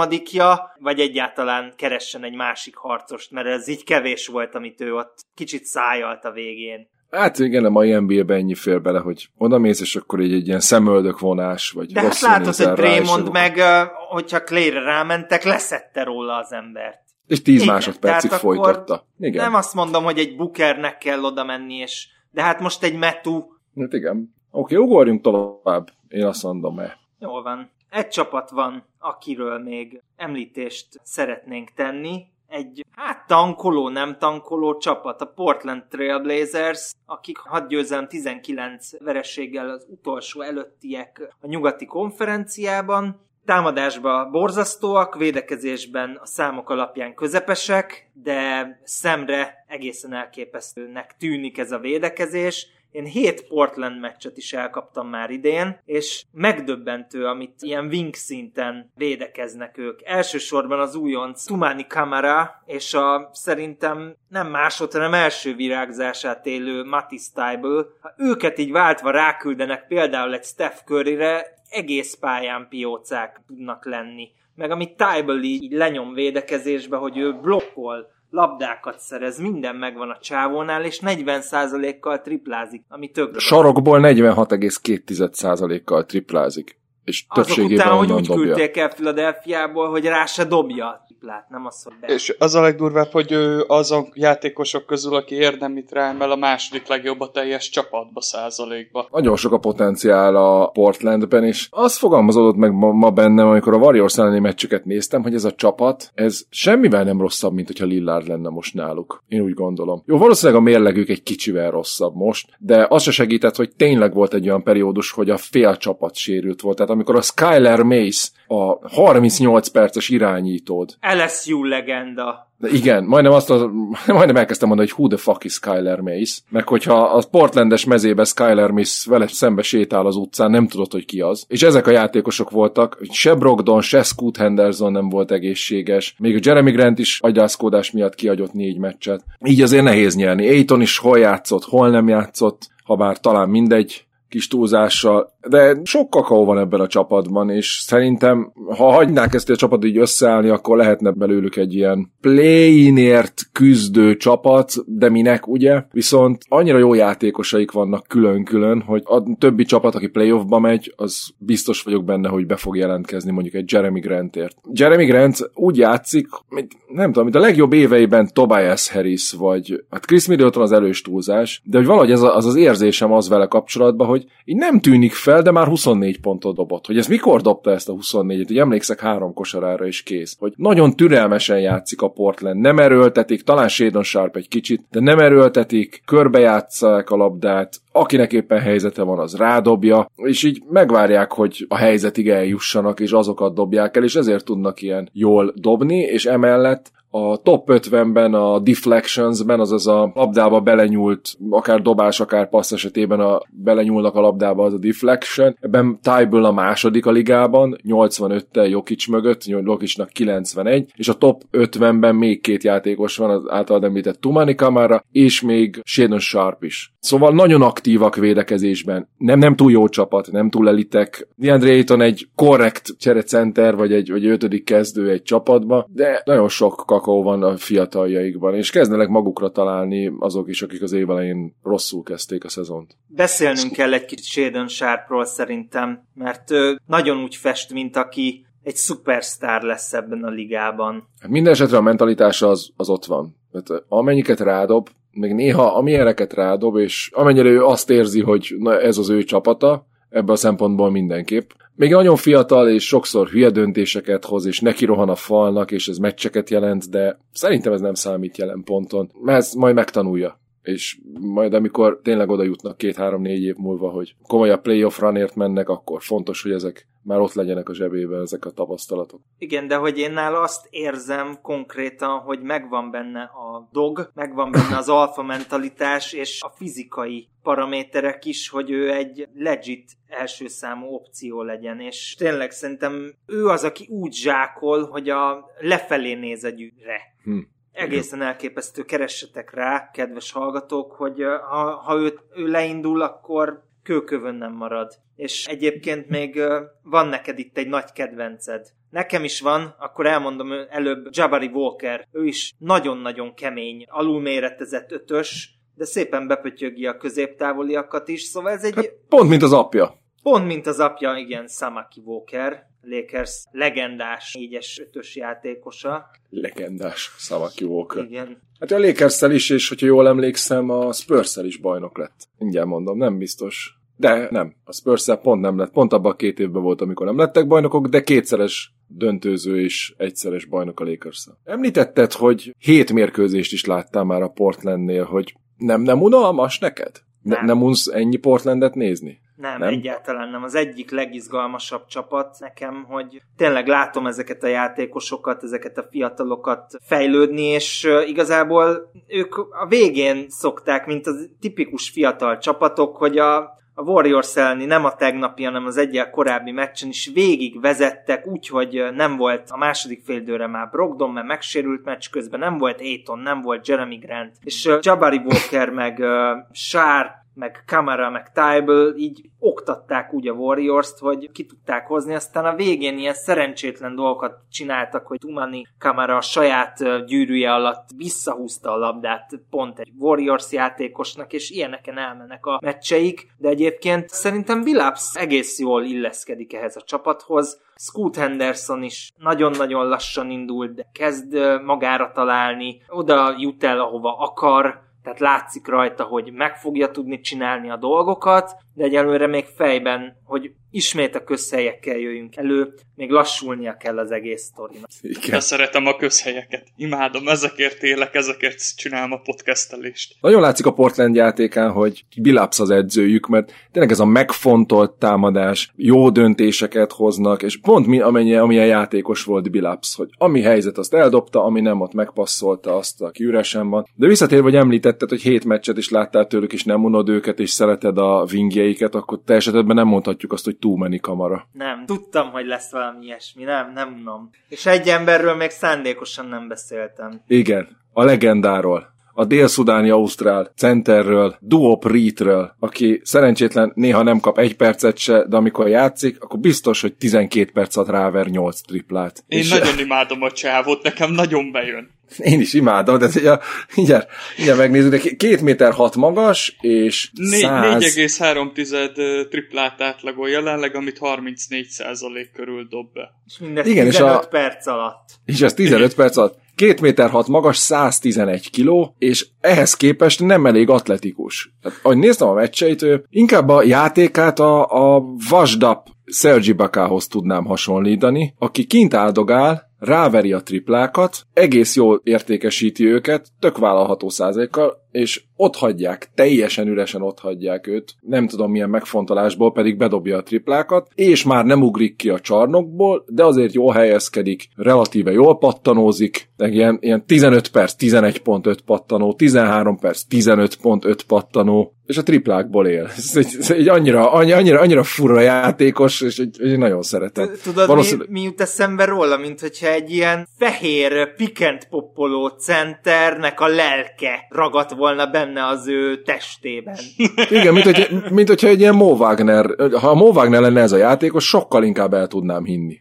vagy egyáltalán keressen egy másik harcost, mert ez így kevés volt, amit ő ott kicsit szájalt a végén. Hát igen, a mai NBA-ben ennyi fél bele, hogy oda mész, és akkor így egy ilyen szemöldök vonás, vagy De hát látod, hogy és Draymond meg, hogyha Clay-re rámentek, leszette róla az embert. És 10 Igen, másodpercig folytatta. Igen. Nem azt mondom, hogy egy Bookernek kell oda menni, és... de hát most egy Metu, Hát igen. Oké, ugorjunk tovább. Én azt mondom el. jól van. Egy csapat van, akiről még említést szeretnénk tenni. Egy, hát tankoló, nem tankoló csapat, a Portland Trailblazers, akik 6 győzelem 19 verességgel az utolsó előttiek a nyugati konferenciában. Támadásban borzasztóak, védekezésben a számok alapján közepesek, de szemre egészen elképesztőnek tűnik ez a védekezés. Én hét Portland meccset is elkaptam már idén, és megdöbbentő, amit ilyen wing szinten védekeznek ők. Elsősorban az újonc Tumani Kamara, és a szerintem nem másod, hanem első virágzását élő Matisse Tybel. Ha őket így váltva ráküldenek például egy Steph Curryre, egész pályán piócák tudnak lenni. Meg amit Tybel így, így lenyom védekezésbe, hogy ő blokkol, labdákat szerez, minden megvan a csávónál, és 40%-kal triplázik, ami tök Sarokból 46,2%-kal triplázik. És Azok többségében után, hogy úgy dobja. küldték el Philadelphiából, hogy rá se dobja triplát, nem az, hogy be. És az a legdurvább, hogy ő azon játékosok közül, aki érdemit ráemel a második legjobb a teljes csapatba százalékba. Nagyon sok a potenciál a Portlandben, és az fogalmazódott meg ma, ma bennem, amikor a Warriors elleni meccseket néztem, hogy ez a csapat, ez semmivel nem rosszabb, mint hogyha Lillard lenne most náluk. Én úgy gondolom. Jó, valószínűleg a mérlegük egy kicsivel rosszabb most, de az se segített, hogy tényleg volt egy olyan periódus, hogy a fél csapat sérült volt. Tehát amikor a Skyler Mace, a 38 perces irányítód, LSU legenda. de igen, majdnem azt az, (laughs) majdnem elkezdtem mondani, hogy who the fuck is Skyler Mace, meg hogyha a Portlandes mezébe Skyler Mace vele szembe sétál az utcán, nem tudod, hogy ki az. És ezek a játékosok voltak, se Brogdon, se Scoot Henderson nem volt egészséges, még a Jeremy Grant is agyászkódás miatt kiagyott négy meccset. Így azért nehéz nyerni. Aiton is hol játszott, hol nem játszott, ha bár talán mindegy, kis túlzással, de sok kakaó van ebben a csapatban, és szerintem, ha hagynák ezt a csapatot így összeállni, akkor lehetne belőlük egy ilyen play-inért küzdő csapat, de minek, ugye? Viszont annyira jó játékosaik vannak külön-külön, hogy a többi csapat, aki playoffba megy, az biztos vagyok benne, hogy be fog jelentkezni mondjuk egy Jeremy Grantért. Jeremy Grant úgy játszik, mint, nem tudom, mint a legjobb éveiben Tobias Harris, vagy hát Chris Middleton az elős túlzás, de hogy valahogy ez a, az az érzésem az vele kapcsolatban, hogy így nem tűnik fel, de már 24 pontot dobott. Hogy ez mikor dobta ezt a 24-et? Hogy emlékszek három kosarára is kész. Hogy nagyon türelmesen játszik a Portland, nem erőltetik, talán Shadon Sharp egy kicsit, de nem erőltetik, körbejátszák a labdát, akinek éppen helyzete van, az rádobja, és így megvárják, hogy a helyzetig eljussanak, és azokat dobják el, és ezért tudnak ilyen jól dobni, és emellett a top 50-ben, a deflectionsben, azaz a labdába belenyúlt, akár dobás, akár passz esetében a, belenyúlnak a labdába az a deflection. Ebben Tyből a második a ligában, 85-tel Jokic mögött, Jokicnak 91, és a top 50-ben még két játékos van, az általad említett Tumani Kamara, és még Shadon Sharp is. Szóval nagyon aktívak védekezésben. Nem, nem túl jó csapat, nem túl elitek. DeAndre Ayton egy korrekt cserecenter, vagy egy, vagy ötödik kezdő egy csapatba, de nagyon sok kakaó van a fiataljaikban, és kezdenek magukra találni azok is, akik az év elején rosszul kezdték a szezont. Beszélnünk kell egy kicsit Shadon Sharpról szerintem, mert ő nagyon úgy fest, mint aki egy szupersztár lesz ebben a ligában. Hát minden esetre a mentalitása az, az ott van. Tehát amennyiket rádob, még néha amilyeneket rádob, és amennyire ő azt érzi, hogy na, ez az ő csapata, ebből a szempontból mindenképp. Még nagyon fiatal, és sokszor hülye döntéseket hoz, és neki rohan a falnak, és ez meccseket jelent, de szerintem ez nem számít jelen ponton, mert ez majd megtanulja és majd amikor tényleg oda jutnak két-három-négy év múlva, hogy komolyabb playoff runért mennek, akkor fontos, hogy ezek már ott legyenek a zsebében ezek a tapasztalatok. Igen, de hogy én nála azt érzem konkrétan, hogy megvan benne a dog, megvan benne az alfa mentalitás és a fizikai paraméterek is, hogy ő egy legit első számú opció legyen, és tényleg szerintem ő az, aki úgy zsákol, hogy a lefelé néz a gyűre. Hm. Egészen elképesztő, keressetek rá, kedves hallgatók, hogy ha, ha ő, ő leindul, akkor kőkövön nem marad. És egyébként még van neked itt egy nagy kedvenced. Nekem is van, akkor elmondom előbb Jabari Walker. Ő is nagyon-nagyon kemény, alulméretezett ötös, de szépen bepötyögi a középtávoliakat is, szóval ez egy Hát pont, mint az apja. pont mint az apja, igen, Samaki Walker, Lakers legendás 4-es 5-ös játékosa. Legendás Szavaki Walker. Igen. Hát a lakers is, és hogyha jól emlékszem, a spurs is bajnok lett. Mindjárt mondom, nem biztos. De nem, a spurs pont nem lett. Pont abban a két évben volt, amikor nem lettek bajnokok, de kétszeres döntőző és egyszeres bajnok a lakers Említetted, hogy hét mérkőzést is láttál már a Portlandnél, hogy nem, nem unalmas neked? Ne, Nem. nem unsz ennyi Portlandet nézni? Nem, Nem? egyáltalán nem. Az egyik legizgalmasabb csapat nekem, hogy tényleg látom ezeket a játékosokat, ezeket a fiatalokat fejlődni, és igazából ők a végén szokták, mint az tipikus fiatal csapatok, hogy a a Warriors elleni nem a tegnapi, hanem az egyel korábbi meccsen is végig vezettek, úgyhogy nem volt a második félidőre már Brogdon, mert megsérült meccs közben, nem volt Aiton, nem volt Jeremy Grant, és Jabari Walker meg ö, Sharp meg Kamara, meg Tybel így oktatták úgy a Warriors-t, hogy ki tudták hozni, aztán a végén ilyen szerencsétlen dolgokat csináltak, hogy Tumani Kamara a saját gyűrűje alatt visszahúzta a labdát pont egy Warriors játékosnak, és ilyeneken elmennek a meccseik, de egyébként szerintem Billups egész jól illeszkedik ehhez a csapathoz, Scoot Henderson is nagyon-nagyon lassan indult, de kezd magára találni, oda jut el, ahova akar, tehát látszik rajta, hogy meg fogja tudni csinálni a dolgokat, de egyelőre még fejben, hogy ismét a közhelyekkel jöjjünk elő, még lassulnia kell az egész sztorinak. Igen. szeretem a közhelyeket. Imádom, ezekért élek, ezekért csinálom a podcastelést. Nagyon látszik a Portland játékán, hogy Billups az edzőjük, mert tényleg ez a megfontolt támadás, jó döntéseket hoznak, és pont mi, amennyi, amilyen játékos volt Billups, hogy ami helyzet, azt eldobta, ami nem, ott megpasszolta azt, aki üresen van. De visszatérve, hogy említetted, hogy hét meccset is láttál tőlük, és nem unod őket, és szereted a vingjeiket, akkor te esetben nem mondhatjuk azt, hogy túl meni kamara. Nem, tudtam, hogy lesz valami ilyesmi, nem, nem unom. És egy emberről még szándékosan nem beszéltem. Igen, a legendáról a dél-szudáni ausztrál centerről, Duop Reedről, aki szerencsétlen néha nem kap egy percet se, de amikor játszik, akkor biztos, hogy 12 perc alatt ráver 8 triplát. Én És nagyon imádom a csávot, nekem nagyon bejön. Én is imádom, de ugye, mindjárt, mindjárt megnézzük, de két méter hat magas, és 4,3 triplát átlagol jelenleg, amit 34% körül dob be. És mindez Igen, 15 és a, perc alatt. És ez 15 Igen. perc alatt. 2 méter 6 magas, 111 kiló, és ehhez képest nem elég atletikus. Tehát, ahogy néztem a meccseit, ő inkább a játékát a, a vasdap Sergi Bakához tudnám hasonlítani, aki kint áldogál, ráveri a triplákat, egész jól értékesíti őket, tök vállalható százalékkal, és ott hagyják, teljesen üresen ott hagyják őt, nem tudom milyen megfontolásból, pedig bedobja a triplákat, és már nem ugrik ki a csarnokból, de azért jól helyezkedik, relatíve jól pattanózik, meg ilyen, ilyen 15 perc, 11.5 pattanó, 13 perc, 15.5 pattanó, és a triplákból él. Ez egy, ez egy annyira, annyira, annyira fura játékos, és egy, egy nagyon szeretem. Tudod, Valószínűleg... mi, mi jut eszembe róla, mint hogyha egy ilyen fehér, pikent poppoló centernek a lelke ragadt volna benne az ő testében. (laughs) Igen, mint, hogy, mint hogyha egy ilyen Mo Wagner, ha a Mo Wagner lenne ez a játékos, sokkal inkább el tudnám hinni.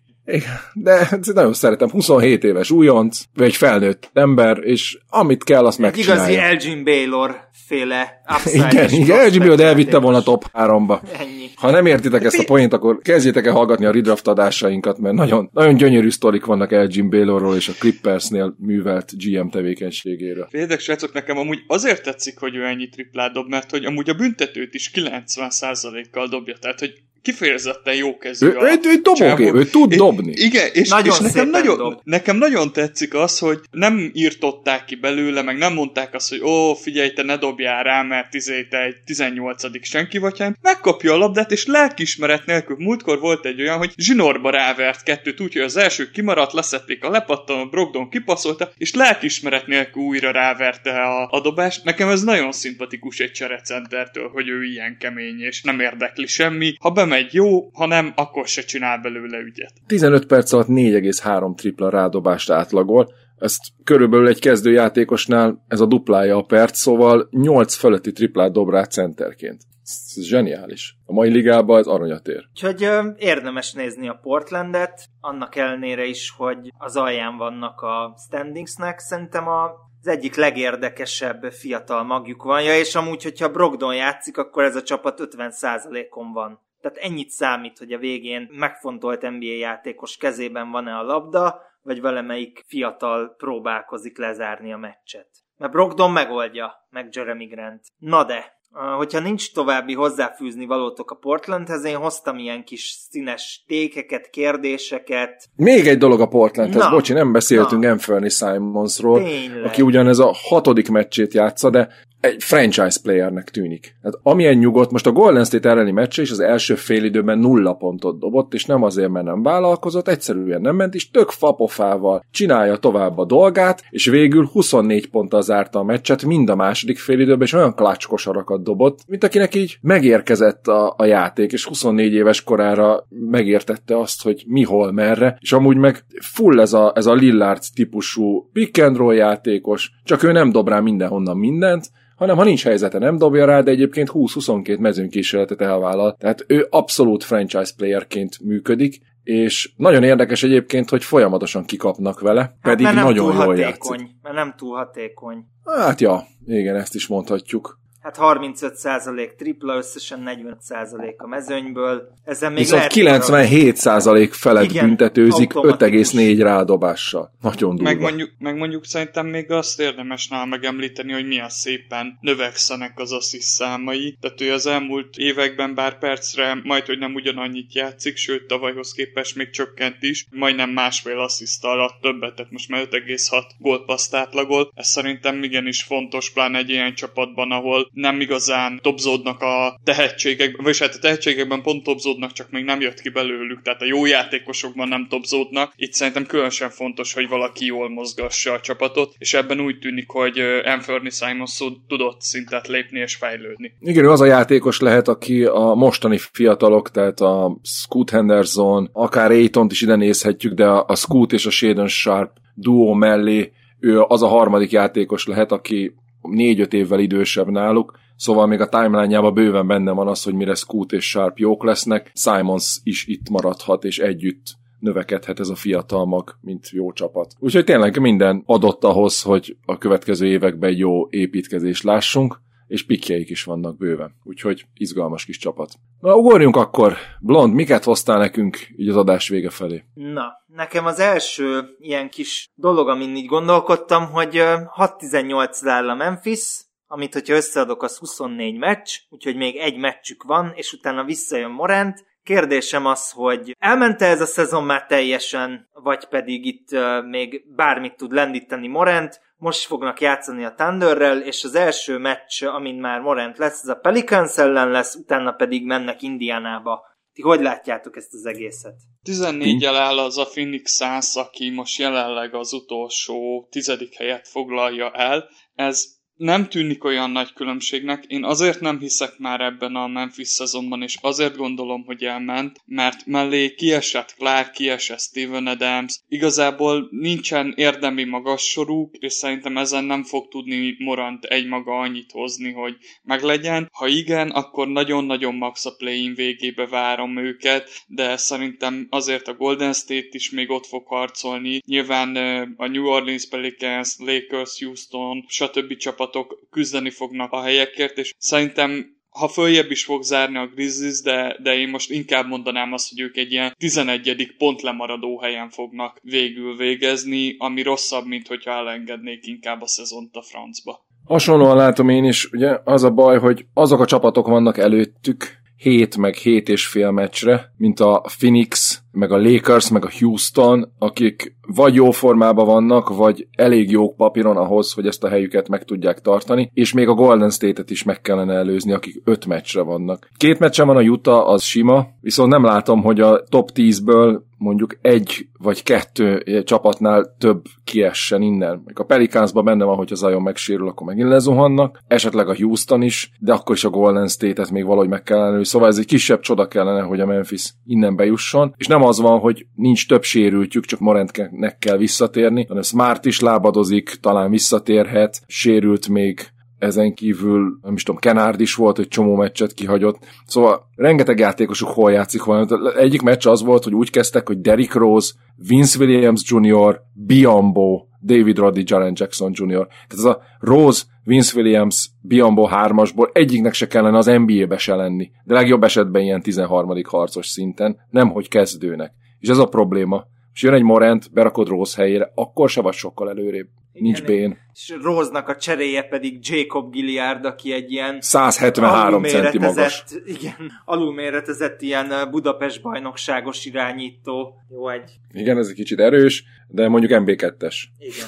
De nagyon szeretem, 27 éves újonc, vagy egy felnőtt ember, és amit kell, azt megcsinálja. Igazi Elgin Baylor féle Igen, igen Elgin Baylor elvitte volna top 3-ba. Ennyi. Ha nem értitek ezt a poént, akkor kezdjétek el hallgatni a redraft adásainkat, mert nagyon, nagyon gyönyörű sztorik vannak Elgin Baylorról és a Clippersnél művelt GM tevékenységéről. Féltek srácok, nekem amúgy azért tetszik, hogy ő ennyi triplát dob, mert hogy amúgy a büntetőt is 90%-kal dobja, tehát hogy kifejezetten jó kezű. Ő, ő, ő dobógép, ő tud dobni. Igen, és, nagyon és nekem, nagyon, dob. nekem nagyon tetszik az, hogy nem írtották ki belőle, meg nem mondták azt, hogy ó, figyelj, te ne dobjál rá, mert izé, te egy 18 senki vagy, hanem megkapja a labdát, és lelkismeret nélkül. Múltkor volt egy olyan, hogy zsinorba rávert kettőt, úgyhogy az első kimaradt, leszették a lepattan, a Brogdon kipaszolta, és lelkismeret nélkül újra ráverte a, a dobást. Nekem ez nagyon szimpatikus egy cserecentertől, hogy ő ilyen kemény, és nem érdekli semmi. Ha be megy jó, ha nem, akkor se csinál belőle ügyet. 15 perc alatt 4,3 tripla rádobást átlagol, ezt körülbelül egy kezdőjátékosnál ez a duplája a perc, szóval 8 fölötti triplát dob rá centerként. Ez zseniális. A mai ligában ez aranyat ér. Úgyhogy ö, érdemes nézni a Portlandet, annak ellenére is, hogy az alján vannak a standingsnek. Szerintem a az egyik legérdekesebb fiatal magjuk van, ja, és amúgy, hogyha Brogdon játszik, akkor ez a csapat 50%-on van. Tehát ennyit számít, hogy a végén megfontolt NBA játékos kezében van-e a labda, vagy valamelyik fiatal próbálkozik lezárni a meccset. Mert Brogdon megoldja, meg Jeremy Grant. Na de, hogyha nincs további hozzáfűzni valótok a Portlandhez, én hoztam ilyen kis színes tékeket, kérdéseket. Még egy dolog a Portlandhez, Na. bocsi, nem beszéltünk Anthony Simonsról, Tényleg. aki ugyanez a hatodik meccsét játsza, de egy franchise playernek tűnik. Hát amilyen nyugodt, most a Golden State elleni meccs is az első fél időben nulla pontot dobott, és nem azért, mert nem vállalkozott, egyszerűen nem ment, és tök fapofával csinálja tovább a dolgát, és végül 24 ponttal zárta a meccset mind a második fél időben, és olyan klácskosarakat dobott, mint akinek így megérkezett a, a játék, és 24 éves korára megértette azt, hogy mi hol merre, és amúgy meg full ez a, ez a Lillard típusú pick and roll játékos, csak ő nem dob rá mindenhonnan mindent, hanem ha nincs helyzete, nem dobja rá, de egyébként 20-22 mezőnykísérletet elvállal. Tehát ő abszolút franchise playerként működik, és nagyon érdekes egyébként, hogy folyamatosan kikapnak vele, pedig hát, mert nem nagyon túl jól hatékony, játszik. Mert nem túl hatékony. Hát ja, igen, ezt is mondhatjuk. Hát 35% tripla, összesen 45% a mezőnyből. Ezen még Viszont lehet 97% felett Igen, büntetőzik automatikus. 5,4 rádobással. Nagyon durva. Meg mondjuk, meg mondjuk szerintem még azt érdemes nála megemlíteni, hogy milyen szépen növekszenek az assziszt számai. Tehát ő az elmúlt években bár percre majd, hogy nem ugyanannyit játszik, sőt tavalyhoz képest még csökkent is, majdnem másfél assziszt alatt többet, tehát most már 5,6 gólpaszt átlagol. Ez szerintem igenis fontos, pláne egy ilyen csapatban, ahol nem igazán topzódnak a tehetségekben, vagy hát a tehetségekben pont topzódnak, csak még nem jött ki belőlük, tehát a jó játékosokban nem topzódnak. Itt szerintem különösen fontos, hogy valaki jól mozgassa a csapatot, és ebben úgy tűnik, hogy Anthony Simons tudott szintet lépni és fejlődni. Igen, ő az a játékos lehet, aki a mostani fiatalok, tehát a Scoot Henderson, akár Ayton-t is ide nézhetjük, de a Scoot és a Shaden Sharp duó mellé ő az a harmadik játékos lehet, aki négy-öt évvel idősebb náluk, szóval még a timeline-jában bőven benne van az, hogy mire Scoot és Sharp jók lesznek, Simons is itt maradhat, és együtt növekedhet ez a fiatal mag, mint jó csapat. Úgyhogy tényleg minden adott ahhoz, hogy a következő években jó építkezést lássunk, és pikjeik is vannak bőven. Úgyhogy izgalmas kis csapat. Na, ugorjunk akkor. Blond, miket hoztál nekünk így az adás vége felé? Na, nekem az első ilyen kis dolog, amin így gondolkodtam, hogy ö, 6-18 áll a Memphis, amit hogyha összeadok, az 24 meccs, úgyhogy még egy meccsük van, és utána visszajön Morant. Kérdésem az, hogy elmente ez a szezon már teljesen, vagy pedig itt uh, még bármit tud lendíteni Morant, most fognak játszani a Thunderrel, és az első meccs, amin már Morant lesz, ez a Pelicans ellen lesz, utána pedig mennek Indiánába. Ti hogy látjátok ezt az egészet? 14-jel áll az a Phoenix Suns, aki most jelenleg az utolsó tizedik helyet foglalja el. Ez nem tűnik olyan nagy különbségnek. Én azért nem hiszek már ebben a Memphis szezonban, és azért gondolom, hogy elment, mert mellé kiesett Clark, kiesett Steven Adams. Igazából nincsen érdemi magas soruk, és szerintem ezen nem fog tudni Morant egymaga annyit hozni, hogy meglegyen. Ha igen, akkor nagyon-nagyon max a play-in végébe várom őket, de szerintem azért a Golden State is még ott fog harcolni. Nyilván a New Orleans Pelicans, Lakers, Houston, stb. Csapatok küzdeni fognak a helyekért, és szerintem ha följebb is fog zárni a Grizzlies, de, de én most inkább mondanám azt, hogy ők egy ilyen 11. pont lemaradó helyen fognak végül végezni, ami rosszabb, mint hogyha elengednék inkább a szezont a francba. Hasonlóan látom én is, ugye az a baj, hogy azok a csapatok vannak előttük, 7 meg 7 és fél meccsre, mint a Phoenix, meg a Lakers, meg a Houston, akik vagy jó formában vannak, vagy elég jók papíron ahhoz, hogy ezt a helyüket meg tudják tartani, és még a Golden State-et is meg kellene előzni, akik 5 meccsre vannak. Két meccsen van a Utah, az sima, viszont nem látom, hogy a top 10-ből mondjuk egy vagy kettő csapatnál több kiessen innen. Még a Pelicansban benne van, hogy az Zion megsérül, akkor megint lezuhannak. Esetleg a Houston is, de akkor is a Golden State-et még valahogy meg kellene előzni. Szóval ez egy kisebb csoda kellene, hogy a Memphis innen bejusson. És nem az van, hogy nincs több sérültjük, csak Morantnek kell visszatérni, hanem Smart is lábadozik, talán visszatérhet, sérült még ezen kívül, nem is tudom, Kenard is volt, egy csomó meccset kihagyott. Szóval rengeteg játékosuk hol játszik volna. Egyik meccs az volt, hogy úgy kezdtek, hogy Derrick Rose, Vince Williams Jr., Biombo, David Roddy, Jaren Jackson Jr. Tehát ez a Rose, Vince Williams, Biombo hármasból egyiknek se kellene az NBA-be se lenni. De legjobb esetben ilyen 13. harcos szinten, nem hogy kezdőnek. És ez a probléma. És jön egy Morant, berakod Rose helyére, akkor se vagy sokkal előrébb. Nincs bén. És Róznak a cseréje pedig Jacob Gilliard, aki egy ilyen 173 centi magas. Igen, alulméretezett ilyen Budapest bajnokságos irányító. Jó, egy Igen, ez egy kicsit erős, de mondjuk MB2-es. Igen.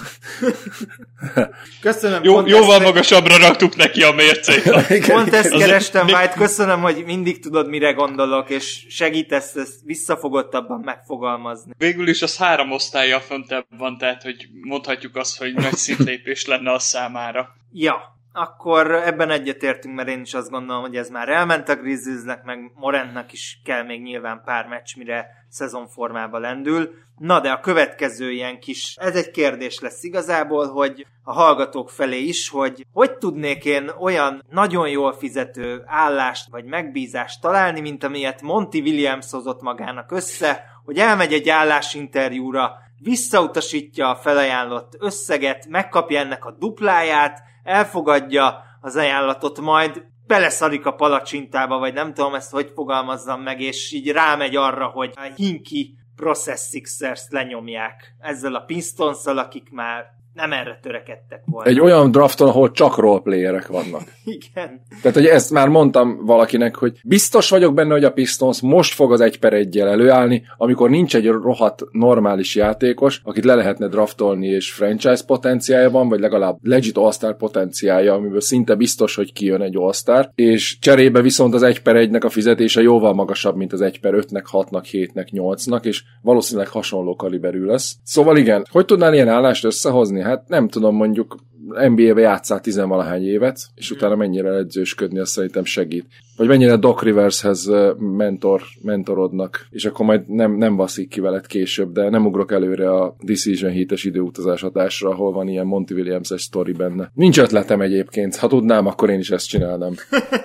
(laughs) Köszönöm. Jó, jóval ezt- magasabbra raktuk neki a mércét. (laughs) Pont ezt Azért kerestem, még- White, köszönöm, hogy mindig tudod, mire gondolok, és segítesz ezt visszafogottabban megfogalmazni. Végül is az három osztálya föntebb van, tehát hogy mondhatjuk azt, hogy nagy szintlépés lenne a számára. Ja, akkor ebben egyetértünk, mert én is azt gondolom, hogy ez már elment a Grizzliesnek, meg Morentnak is kell még nyilván pár meccs, mire szezonformába lendül. Na de a következő ilyen kis, ez egy kérdés lesz igazából, hogy a hallgatók felé is, hogy hogy tudnék én olyan nagyon jól fizető állást vagy megbízást találni, mint amilyet Monty Williams hozott magának össze, hogy elmegy egy állásinterjúra, visszautasítja a felajánlott összeget, megkapja ennek a dupláját, elfogadja az ajánlatot, majd beleszarik a palacsintába, vagy nem tudom ezt hogy fogalmazzam meg, és így rámegy arra, hogy a Hinki Process Sixers lenyomják ezzel a pistons akik már nem erre törekedtek volna. Egy olyan drafton, ahol csak roleplayerek vannak. (laughs) Igen. Tehát, hogy ezt már mondtam valakinek, hogy biztos vagyok benne, hogy a Pistons most fog az egy per egyel előállni, amikor nincs egy rohadt normális játékos, akit le lehetne draftolni, és franchise potenciája van, vagy legalább legit all potenciája, amiből szinte biztos, hogy kijön egy all és cserébe viszont az egy per egynek a fizetése jóval magasabb, mint az egy per ötnek, hatnak, hétnek, nyolcnak, és valószínűleg hasonló kaliberű lesz. Szóval igen, hogy tudnál ilyen állást összehozni? Hát nem tudom, mondjuk NBA-be játszál tizenvalahány évet, és hmm. utána mennyire edzősködni, azt szerintem segít. Vagy mennyire Doc Rivershez mentor, mentorodnak, és akkor majd nem, nem vaszik ki veled később, de nem ugrok előre a Decision Heat-es időutazás hatásra, ahol van ilyen Monty Williams-es sztori benne. Nincs ötletem egyébként, ha tudnám, akkor én is ezt csinálnám.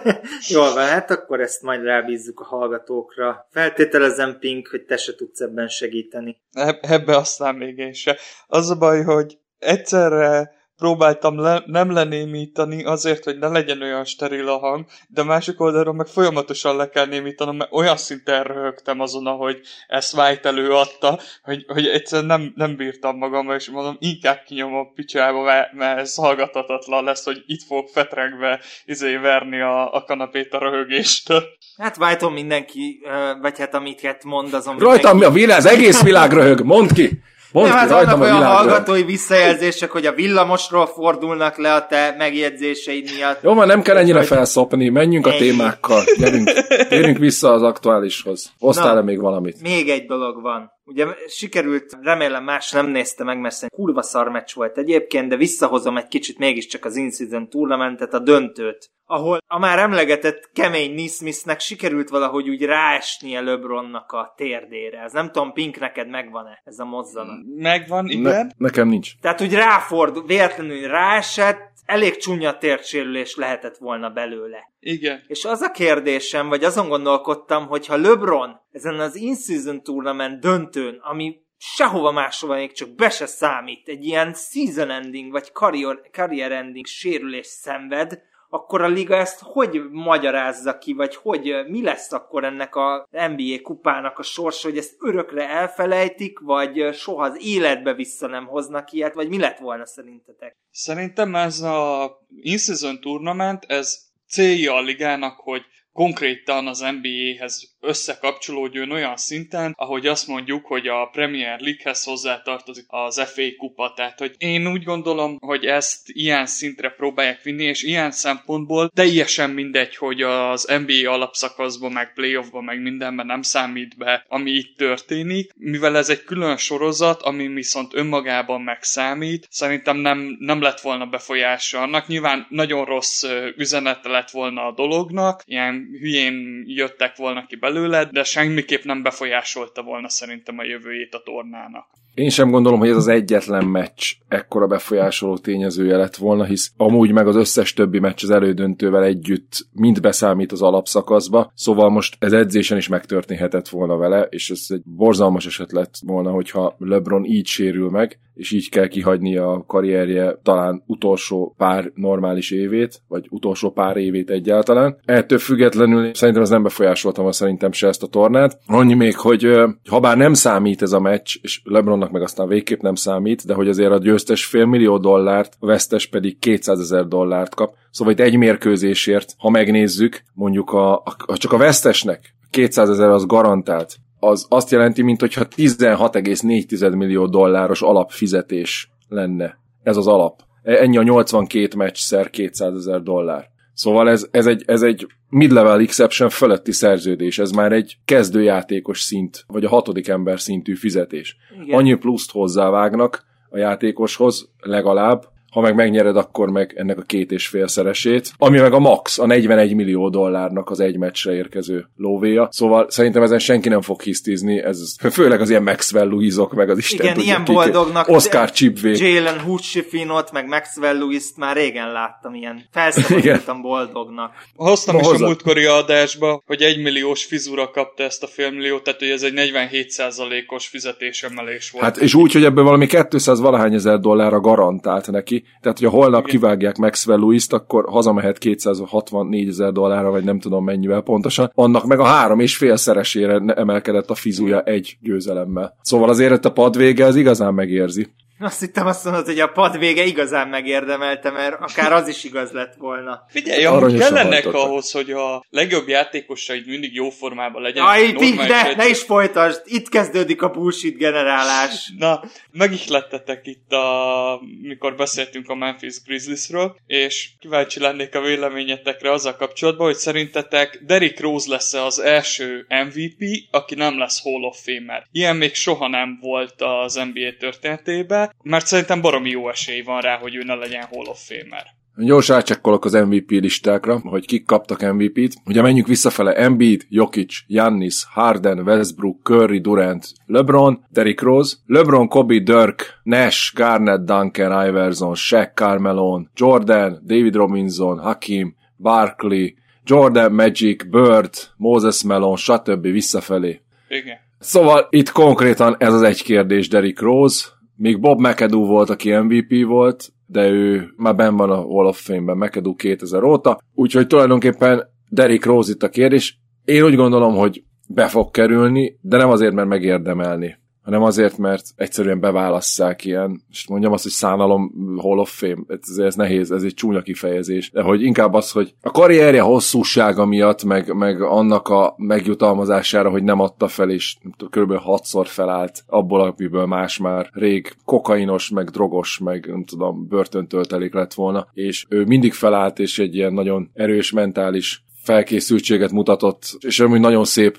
(laughs) Jól van, hát akkor ezt majd rábízzuk a hallgatókra. Feltételezem, Pink, hogy te se tudsz ebben segíteni. Ebbe aztán még én se. Az a baj, hogy egyszerre próbáltam le, nem lenémítani azért, hogy ne legyen olyan steril a hang, de másik oldalról meg folyamatosan le kell némítanom, mert olyan szinten röhögtem azon, hogy ezt White előadta, hogy, hogy egyszerűen nem, nem bírtam magam, és mondom, inkább kinyomom a picsába, mert, mert ez hallgatatatlan lesz, hogy itt fog fetrengve izé verni a, a kanapét a röhögéstől. Hát white mindenki, vagy hát amit mond, azon Rajtam mindenki... a világ, az egész világ röhög, mondd ki! Mondd nem, hát vannak olyan hallgatói visszajelzések, hogy a villamosról fordulnak le a te megjegyzéseid miatt. Jó, már nem kell ennyire felszopni, menjünk a témákkal. Gyerünk, gyerünk vissza az aktuálishoz. Hoztál-e még valamit? Még egy dolog van. Ugye sikerült, remélem más nem nézte meg, mert kurva szar meccs volt egyébként, de visszahozom egy kicsit mégiscsak az in-season tournamentet, a döntőt, ahol a már emlegetett kemény Nismithnek sikerült valahogy úgy ráesnie LeBronnak a térdére. Ez nem tudom, Pink, neked megvan-e ez a mozzanat? Megvan, igen. Ne, nekem nincs. Tehát úgy ráfordul, véletlenül ráesett, elég csúnya térsérülés lehetett volna belőle. Igen. És az a kérdésem, vagy azon gondolkodtam, hogy ha LeBron ezen az in-season tournament döntőn, ami sehova máshova még csak be se számít, egy ilyen season ending, vagy career, career ending sérülés szenved, akkor a liga ezt hogy magyarázza ki, vagy hogy mi lesz akkor ennek a NBA kupának a sorsa, hogy ezt örökre elfelejtik, vagy soha az életbe vissza nem hoznak ilyet, vagy mi lett volna szerintetek? Szerintem ez a in-season tournament, ez célja a ligának, hogy konkrétan az NBA-hez összekapcsolódjon olyan szinten, ahogy azt mondjuk, hogy a Premier League-hez hozzátartozik az FA kupa. Tehát, hogy én úgy gondolom, hogy ezt ilyen szintre próbálják vinni, és ilyen szempontból teljesen mindegy, hogy az NBA alapszakaszban, meg playoffban, meg mindenben nem számít be, ami itt történik, mivel ez egy külön sorozat, ami viszont önmagában megszámít, szerintem nem, nem lett volna befolyása annak. Nyilván nagyon rossz üzenete lett volna a dolognak, ilyen hülyén jöttek volna ki belőle, de semmiképp nem befolyásolta volna szerintem a jövőjét a tornának. Én sem gondolom, hogy ez az egyetlen meccs ekkora befolyásoló tényezője lett volna, hisz amúgy meg az összes többi meccs az elődöntővel együtt mind beszámít az alapszakaszba, szóval most ez edzésen is megtörténhetett volna vele, és ez egy borzalmas eset lett volna, hogyha LeBron így sérül meg, és így kell kihagyni a karrierje talán utolsó pár normális évét, vagy utolsó pár évét egyáltalán. Ettől függetlenül szerintem ez nem befolyásoltam szerintem se ezt a tornát. Annyi még, hogy ha bár nem számít ez a meccs, és LeBronnak meg aztán végképp nem számít, de hogy azért a győztes fél millió dollárt, a vesztes pedig 200 ezer dollárt kap. Szóval itt egy mérkőzésért, ha megnézzük, mondjuk a, a, csak a vesztesnek 200 ezer az garantált, az azt jelenti, mint hogyha 16,4 millió dolláros alapfizetés lenne. Ez az alap. Ennyi a 82 meccszer 200 ezer dollár. Szóval ez, ez egy, ez egy mid-level exception fölötti szerződés, ez már egy kezdőjátékos szint, vagy a hatodik ember szintű fizetés. Igen. Annyi pluszt hozzávágnak a játékoshoz legalább, ha meg megnyered, akkor meg ennek a két és félszeresét, ami meg a max, a 41 millió dollárnak az egy meccsre érkező lóvéja. Szóval szerintem ezen senki nem fog hisztizni, ez főleg az ilyen Maxwell Louisok, meg az Isten Igen, tudja ilyen kik. boldognak. Oscar Chipway. Jalen Hutchifinot, meg Maxwell Lewis-t már régen láttam ilyen. Felszabadultam boldognak. Hoztam Na, is hozzad. a múltkori adásba, hogy egy milliós fizura kapta ezt a félmilliót, tehát hogy ez egy 47%-os fizetésemelés volt. Hát és úgy, hogy ebből valami 200 valahány ezer dollárra garantált neki. Tehát, hogyha holnap Igen. kivágják Maxwell Lewis-t, akkor hazamehet 264 ezer dollárra, vagy nem tudom mennyivel pontosan. Annak meg a három és félszeresére ne- emelkedett a fizúja egy győzelemmel. Szóval azért a pad vége az igazán megérzi. Azt hittem azt mondod, hogy a pad vége igazán megérdemelte, mert akár az is igaz lett volna. Figyelj, amúgy kellenek ahhoz, hogy a legjobb játékosaid mindig jó formában legyen. Jaj, Pink, de ne is folytasd! Itt kezdődik a bullshit generálás. Na, megihlettetek itt, a, mikor beszéltünk a Memphis Grizzliesről, és kíváncsi lennék a véleményetekre azzal kapcsolatban, hogy szerintetek Derrick Rose lesz az első MVP, aki nem lesz Hall of Famer. Ilyen még soha nem volt az NBA történetében, mert szerintem baromi jó esély van rá, hogy ő ne legyen Hall of Famer. Gyors rácsekkolok az MVP listákra, hogy kik kaptak MVP-t. Ugye menjünk visszafele. Embiid, Jokic, Giannis, Harden, Westbrook, Curry, Durant, LeBron, Derrick Rose, LeBron, Kobe, Dirk, Nash, Garnett, Duncan, Iverson, Shaq, Carmelo, Jordan, David Robinson, Hakim, Barkley, Jordan, Magic, Bird, Moses Malone, stb. visszafelé. Igen. Szóval itt konkrétan ez az egy kérdés Derrick Rose, még Bob McAdoo volt, aki MVP volt, de ő már ben van a Hall of Fame-ben, McAdoo 2000 óta, úgyhogy tulajdonképpen Derrick Rose itt a kérdés. Én úgy gondolom, hogy be fog kerülni, de nem azért, mert megérdemelni, hanem azért, mert egyszerűen beválasszák ilyen, és mondjam azt, hogy szánalom Hall of Fame, ez, ez nehéz, ez egy csúnya kifejezés, de hogy inkább az, hogy a karrierje hosszúsága miatt, meg, meg annak a megjutalmazására, hogy nem adta fel, és körülbelül hatszor felállt abból, amiből más már rég kokainos, meg drogos, meg nem tudom, börtöntöltelék lett volna, és ő mindig felállt, és egy ilyen nagyon erős mentális felkészültséget mutatott, és amúgy nagyon szép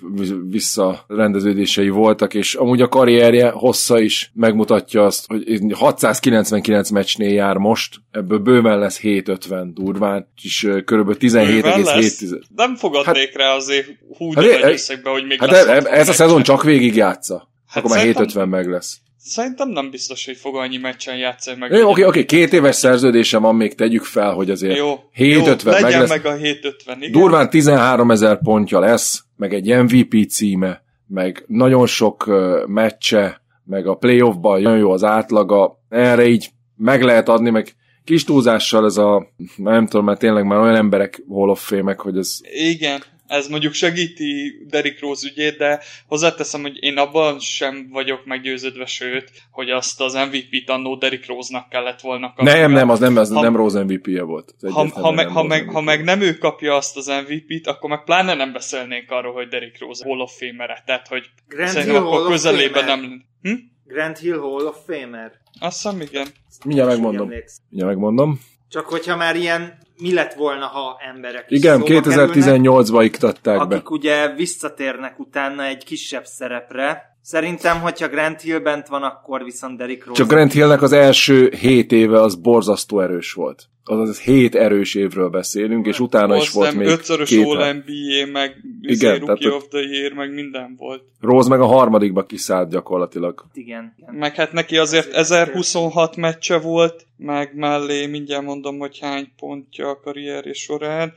visszarendeződései voltak, és amúgy a karrierje hossza is megmutatja azt, hogy 699 meccsnél jár most, ebből bőven lesz 750 durván, és lesz. 17,7. Nem fogadnék rá azért húgy Hát, hát, összegbe, hogy még Hát lesz e- e- 60 ez a szezon csak végig játsza. Hát akkor már szerintem- 750 meg lesz. Szerintem nem biztos, hogy fog annyi meccsen játszani meg. Oké, oké, két éves szerződése van, még tegyük fel, hogy azért Jó, 750 jó, meg legyen meg a 750, igen. Durván 13 ezer pontja lesz, meg egy MVP címe, meg nagyon sok uh, meccse, meg a playoffban nagyon jó az átlaga, erre így meg lehet adni, meg kis túlzással ez a, nem tudom, mert tényleg már olyan emberek Hall of Fame-ek, hogy ez Igen, ez mondjuk segíti Derrick Rose ügyét, de hozzáteszem, hogy én abban sem vagyok meggyőződve, sőt, hogy azt az MVP-t annó Derrick Rose-nak kellett volna kapni. nem, nem, az nem, az Ha- nem Rose MVP-je volt. Ha, ha, meg, nem ha, meg, ha meg nem ő kapja azt az MVP-t, akkor meg pláne nem beszélnénk arról, hogy Derrick Rose Hall of Famer-e. Tehát, hogy Grand szerintem Hill akkor közelében nem... Hm? Grand Hill Hall of Famer. Azt hiszem, igen. Mindjárt megmondom. Mindjárt megmondom. Csak hogyha már ilyen mi lett volna, ha emberek is Igen, szóba kerülnek, 2018-ba iktatták be. akik ugye visszatérnek utána egy kisebb szerepre. Szerintem, hogyha Grant Hill bent van, akkor viszont Derrick Rose. Csak Grant Hillnek az első 7 éve az borzasztó erős volt. Azaz 7 erős évről beszélünk, és utána is volt még ötszörös két. All NBA, meg Igen, tehát Rookie ott- of the Year, meg minden volt. Rose meg a harmadikba kiszállt gyakorlatilag. Igen. igen. Meg hát neki azért 1026 meccse volt, meg mellé mindjárt mondom, hogy hány pontja a karrierje során.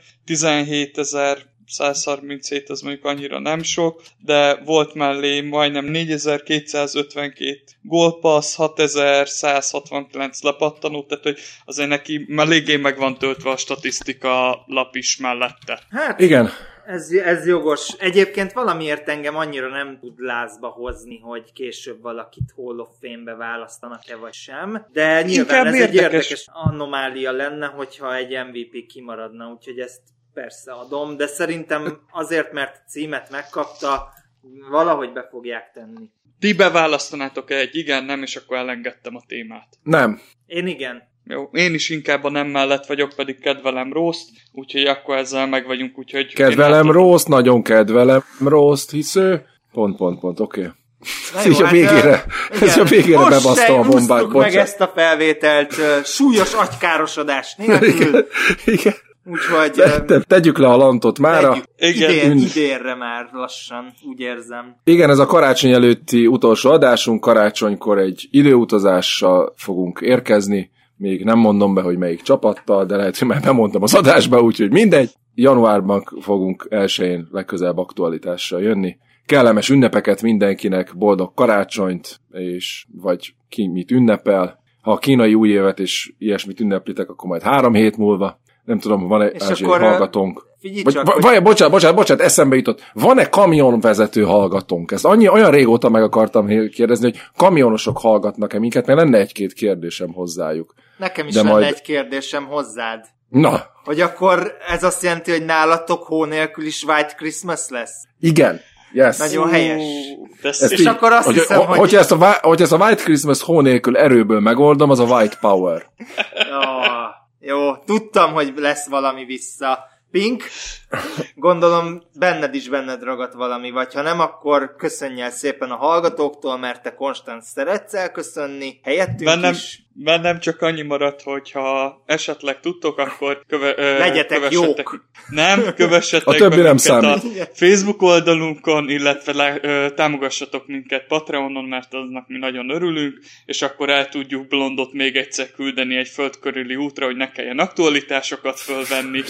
17.137, az mondjuk annyira nem sok, de volt mellé majdnem 4252 gólpassz, 6169 lepattanó, tehát hogy azért neki eléggé meg van töltve a statisztika lap is mellette. Hát, Igen, ez, ez jogos. Egyébként valamiért engem annyira nem tud lázba hozni, hogy később valakit Hall of Fame-be választanak-e vagy sem. De nyilván Inkább ez egy érdekes. érdekes anomália lenne, hogyha egy MVP kimaradna, úgyhogy ezt persze adom, de szerintem azért, mert címet megkapta, valahogy be fogják tenni. Ti beválasztanátok-e egy igen, nem, és akkor elengedtem a témát. nem. Én igen. Jó, én is inkább a nem mellett vagyok, pedig kedvelem Rószt, úgyhogy akkor ezzel meg vagyunk, úgyhogy... Kedvelem. Rose, nagyon kedvelem Rose-t, hisz ő... Pont, pont, pont, oké. Okay. (laughs) Ez a végére, ö, (laughs) ez a végére Most bebasztam se a bombát, meg ezt a felvételt súlyos agykárosodás (laughs) nélkül, Igen, igen. Úgyhogy Te, tegyük le a lantot mára. Igen. idén, idénre már lassan, úgy érzem. Igen, ez a karácsony előtti utolsó adásunk, karácsonykor egy időutazással fogunk érkezni, még nem mondom be, hogy melyik csapattal, de lehet, hogy már bemondtam az adásba, úgyhogy mindegy. Januárban fogunk elsőjén legközelebb aktualitással jönni. Kellemes ünnepeket mindenkinek, boldog karácsonyt, és vagy ki mit ünnepel. Ha a kínai új évet és ilyesmit ünneplitek, akkor majd három hét múlva. Nem tudom, van-e ázsiai akkor, hallgatónk. Figyelj Vagy, csak, va- hogy- bocsánat, bocsánat, bocsánat, eszembe jutott. Van-e kamionvezető hallgatónk? Ezt annyi, olyan régóta meg akartam kérdezni, hogy kamionosok hallgatnak-e minket, mert lenne egy-két kérdésem hozzájuk. Nekem is de lenne majd- egy kérdésem hozzád. Na, Hogy akkor ez azt jelenti, hogy nálatok hó nélkül is White Christmas lesz? igen. Yes. Nagyon helyes. Ezt És így- akkor azt hogy, hiszem, hogy- Hogyha ezt, a, hogyha ezt a White Christmas hó nélkül erőből megoldom, az a White Power. Oh, jó, tudtam, hogy lesz valami vissza. Pink, gondolom benned is benned ragadt valami, vagy ha nem, akkor köszönj el szépen a hallgatóktól, mert te konstant szeretsz elköszönni, helyettünk Bennem, is. bennem csak annyi maradt, hogy ha esetleg tudtok, akkor köve, ö, Legyetek kövessetek, jók. Nem, (laughs) kövessetek A többi nem számít. a Facebook oldalunkon, illetve le, ö, támogassatok minket Patreonon, mert aznak mi nagyon örülünk, és akkor el tudjuk Blondot még egyszer küldeni egy föld körüli útra, hogy ne kelljen aktualitásokat fölvenni.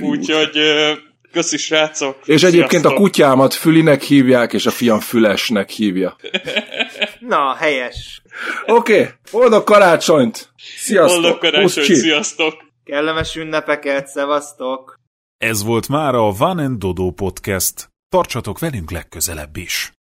Úgyhogy köszi srácok! És egyébként a Sziasztok! kutyámat Fülinek hívják, és a fiam Fülesnek hívja. (laughs) Na, helyes. Oké, okay, boldog karácsonyt! Sziasztok! Boldog karácsony, Puszcsi! sziasztok! Kellemes ünnepeket, szevasztok! Ez volt már a Van and Dodo Podcast. Tartsatok velünk legközelebb is.